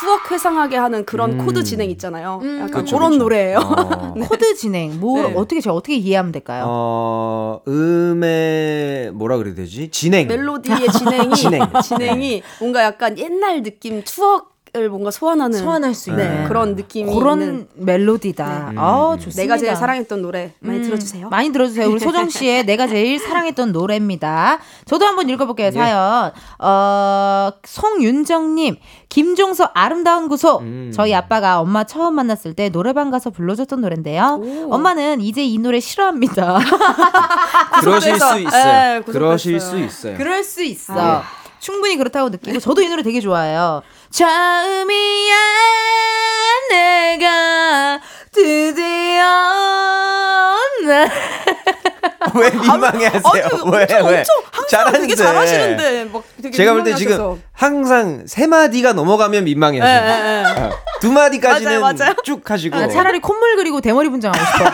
Speaker 7: 추억 회상하게 하는 그런
Speaker 6: 음.
Speaker 7: 코드 진행 있잖아요. 약간
Speaker 6: 그쵸,
Speaker 7: 그런
Speaker 6: 그쵸.
Speaker 7: 노래예요.
Speaker 6: 어. (laughs)
Speaker 1: 코드 진행. 뭐,
Speaker 7: 네.
Speaker 1: 어떻게, 제가 어떻게 이해하면 될까요?
Speaker 6: 어, 음의 뭐라 그래야 되지? 진행.
Speaker 7: 멜로디의 진행이, (laughs)
Speaker 6: 진행.
Speaker 7: 진행이 뭔가 약간 옛날 느낌, 추억 을 뭔가 소환하는
Speaker 1: 소환할 수 있는.
Speaker 7: 네, 그런 느낌이
Speaker 1: 그런
Speaker 7: 있는
Speaker 1: 멜로디다.
Speaker 6: 네.
Speaker 1: 아,
Speaker 6: 음.
Speaker 1: 좋습니다.
Speaker 7: 내가 제일 사랑했던 노래 많이
Speaker 1: 음,
Speaker 7: 들어주세요.
Speaker 1: 많이 들어주세요. 우리 소정 씨의 (laughs) 내가 제일 사랑했던 노래입니다. 저도 한번 읽어볼게요, 사연. 어, 송윤정님, 김종서 아름다운 구속.
Speaker 6: 음.
Speaker 1: 저희 아빠가 엄마 처음 만났을 때 노래방 가서 불러줬던 노래인데요.
Speaker 7: 오.
Speaker 1: 엄마는 이제 이 노래 싫어합니다. (laughs)
Speaker 6: 그러실. 수 있어요.
Speaker 7: 네,
Speaker 6: 그러실. 수 있어요.
Speaker 1: 그럴 수 있어.
Speaker 6: 아.
Speaker 1: 충분히 그렇다고 느끼고 저도 이 노래 되게 좋아해요. 처음이야 내가 드디어 나 (laughs)
Speaker 6: 왜 민망해하세요?
Speaker 7: 아니,
Speaker 6: 왜
Speaker 7: 엄청,
Speaker 6: 왜?
Speaker 7: 엄청 항상 되게 잘하시는데 막 되게
Speaker 6: 제가 볼 때. 지금 항상 세 마디가 넘어가면 민망해하세요.
Speaker 7: 예, 예, 예.
Speaker 6: 어, 두 마디까지는
Speaker 7: 맞아요, 맞아요.
Speaker 6: 쭉 하시고.
Speaker 1: 아, 차라리 콧물 그리고 대머리 분장하고 싶어.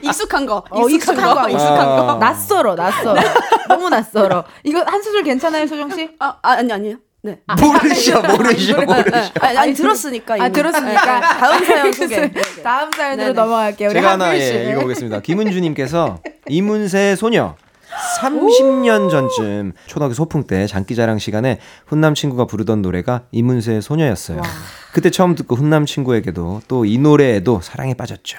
Speaker 1: (laughs)
Speaker 7: 익숙한 거,
Speaker 1: 어, 익숙한 거, 익숙한
Speaker 6: 거.
Speaker 1: 거. 낯설어, 낯설어. 너무 낯설어. 이거 한 소절 괜찮아요, 소정 씨?
Speaker 7: 아, 아 아니 아니요. 네.
Speaker 6: 모르셔, 모르셔, 모르셔.
Speaker 7: 아니, 아니 들었으니까.
Speaker 1: 아,
Speaker 7: 이미.
Speaker 1: 들었으니까.
Speaker 7: 네, 다음 사연 소개.
Speaker 1: 다음 사연으로
Speaker 7: 네네.
Speaker 1: 넘어갈게요.
Speaker 6: 제가 하나. 예, 읽어보겠습니다. 김은주님께서 (laughs) 이문세의 소녀 30년 전쯤 초등학교 소풍 때 장기자랑 시간에 훈남 친구가 부르던 노래가 이문세의 소녀였어요. 그때 처음 듣고 훈남 친구에게도 또 이 노래에도 사랑에 빠졌죠.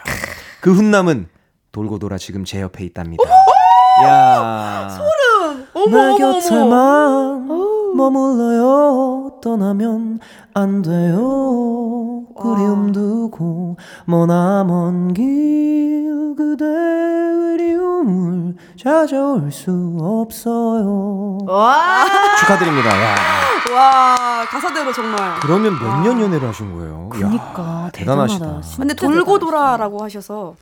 Speaker 6: 그 훈남은 돌고 돌아 지금 제 옆에 있답니다. 야 소름. 내 곁에만 머물러요 떠나면 안 돼요 그리움 두고 머나먼 길 그대 그리움을 찾아올 수 없어요
Speaker 1: 와.
Speaker 6: 축하드립니다 야.
Speaker 7: 와 가사대로 정말.
Speaker 6: 그러면 몇 년 연애를 하신 거예요? 야,
Speaker 1: 그니까
Speaker 6: 대단하시다
Speaker 1: 대단하다. 진짜
Speaker 7: 근데 돌고 돌아라고 하셔서.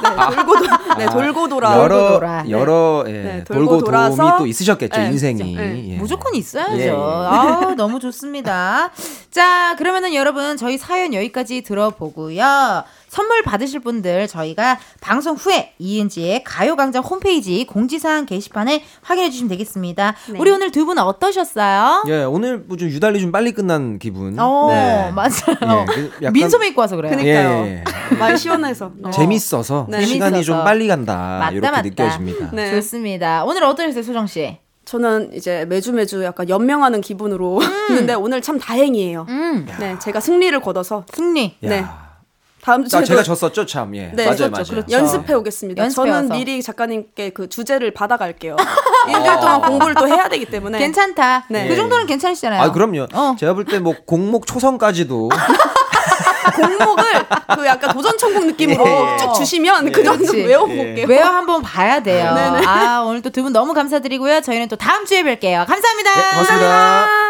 Speaker 7: 네, 돌고 돌아. 네, 돌고 돌아.
Speaker 6: 여러
Speaker 1: 돌고 돌아.
Speaker 6: 여러 예,
Speaker 7: 네,
Speaker 6: 돌고,
Speaker 7: 돌고 돌아서
Speaker 6: 도움이 또 있으셨겠죠
Speaker 7: 네,
Speaker 6: 인생이
Speaker 7: 네.
Speaker 6: 예.
Speaker 1: 무조건 있어야죠.
Speaker 6: 예, 예.
Speaker 1: 아, 너무 좋습니다. 자, 그러면은 여러분 저희 사연 여기까지 들어보고요. 선물 받으실 분들 저희가 방송 후에 이은지의 가요광장 홈페이지 공지사항 게시판에 확인해 주시면 되겠습니다.
Speaker 7: 네.
Speaker 1: 우리 오늘 두 분 어떠셨어요?
Speaker 6: 예, 오늘 뭐 좀 유달리 좀 빨리 끝난 기분.
Speaker 1: 어,
Speaker 6: 네.
Speaker 1: 맞아요.
Speaker 6: 예, 그 약간-
Speaker 1: 민소매 입고 와서 그래요.
Speaker 7: 그니까요.
Speaker 6: 예,
Speaker 7: 말 시원해서. 네.
Speaker 6: 재밌어서
Speaker 7: 네.
Speaker 6: 시간이
Speaker 1: 재밌어서.
Speaker 6: 좀 빨리 간다
Speaker 1: 맞다,
Speaker 6: 이렇게
Speaker 1: 맞다.
Speaker 6: 느껴집니다.
Speaker 7: 네.
Speaker 1: 좋습니다. 오늘 어떠셨어요, 소정 씨?
Speaker 7: 저는 이제 매주 매주 약간 연명하는 기분으로 (laughs) 했는데 오늘 참 다행이에요.
Speaker 1: 음.
Speaker 7: 네, 제가 승리를 거둬서
Speaker 1: 승리.
Speaker 6: 야.
Speaker 7: 네. 다음
Speaker 6: 나
Speaker 7: 주에도
Speaker 6: 제가 졌었죠, 참. 예.
Speaker 7: 네,
Speaker 6: 맞아요. 맞아요.
Speaker 7: 그렇죠. 연습해 오겠습니다.
Speaker 1: 연습해
Speaker 7: 저는. 미리 작가님께 그 주제를 받아갈게요. (laughs) 일주일 동안 공부를 또 해야 되기 때문에
Speaker 1: 괜찮다.
Speaker 7: 네.
Speaker 1: 그 정도는 괜찮으시잖아요.
Speaker 6: 아, 그럼요.
Speaker 1: 어.
Speaker 6: 제가 볼 때 뭐 공목 초성까지도 (laughs)
Speaker 7: 공목을 그 약간 도전 천국 느낌으로
Speaker 6: 예, 예.
Speaker 7: 쭉 주시면 그 정도. 외워볼게요.
Speaker 1: 외워 한번 봐야 돼요.
Speaker 7: 네네.
Speaker 1: 아, 오늘 또 두 분 너무 감사드리고요. 저희는 또 다음 주에 뵐게요. 감사합니다.
Speaker 6: 네, 고맙습니다.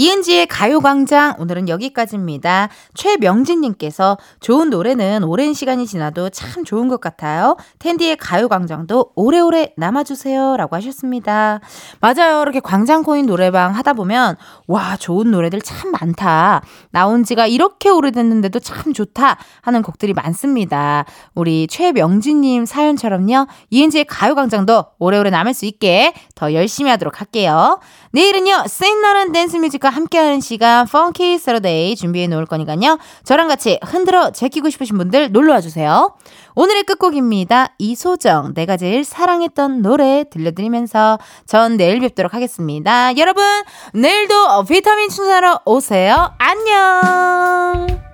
Speaker 1: 이은지의 가요광장 오늘은 여기까지입니다. 최명진님께서 좋은 노래는 오랜 시간이 지나도 참 좋은 것 같아요. 텐디의 가요광장도 오래오래 남아주세요 라고 하셨습니다. 맞아요. 이렇게 광장코인 노래방 하다 보면 와 좋은 노래들 참 많다. 나온 지가 이렇게 오래됐는데도 참 좋다 하는 곡들이 많습니다. 우리 최명진님 사연처럼요. 이은지의 가요광장도 오래오래 남을 수 있게 더 열심히 하도록 할게요. 내일은요, 신나는 댄스 뮤직과 함께하는 시간, Funky Saturday 준비해 놓을 거니까요. 저랑 같이 흔들어 제끼고 싶으신 분들 놀러 와 주세요. 오늘의 끝곡입니다. 이소정, 내가 제일 사랑했던 노래 들려드리면서 전 내일 뵙도록 하겠습니다. 여러분, 내일도 비타민 충전하러 오세요. 안녕!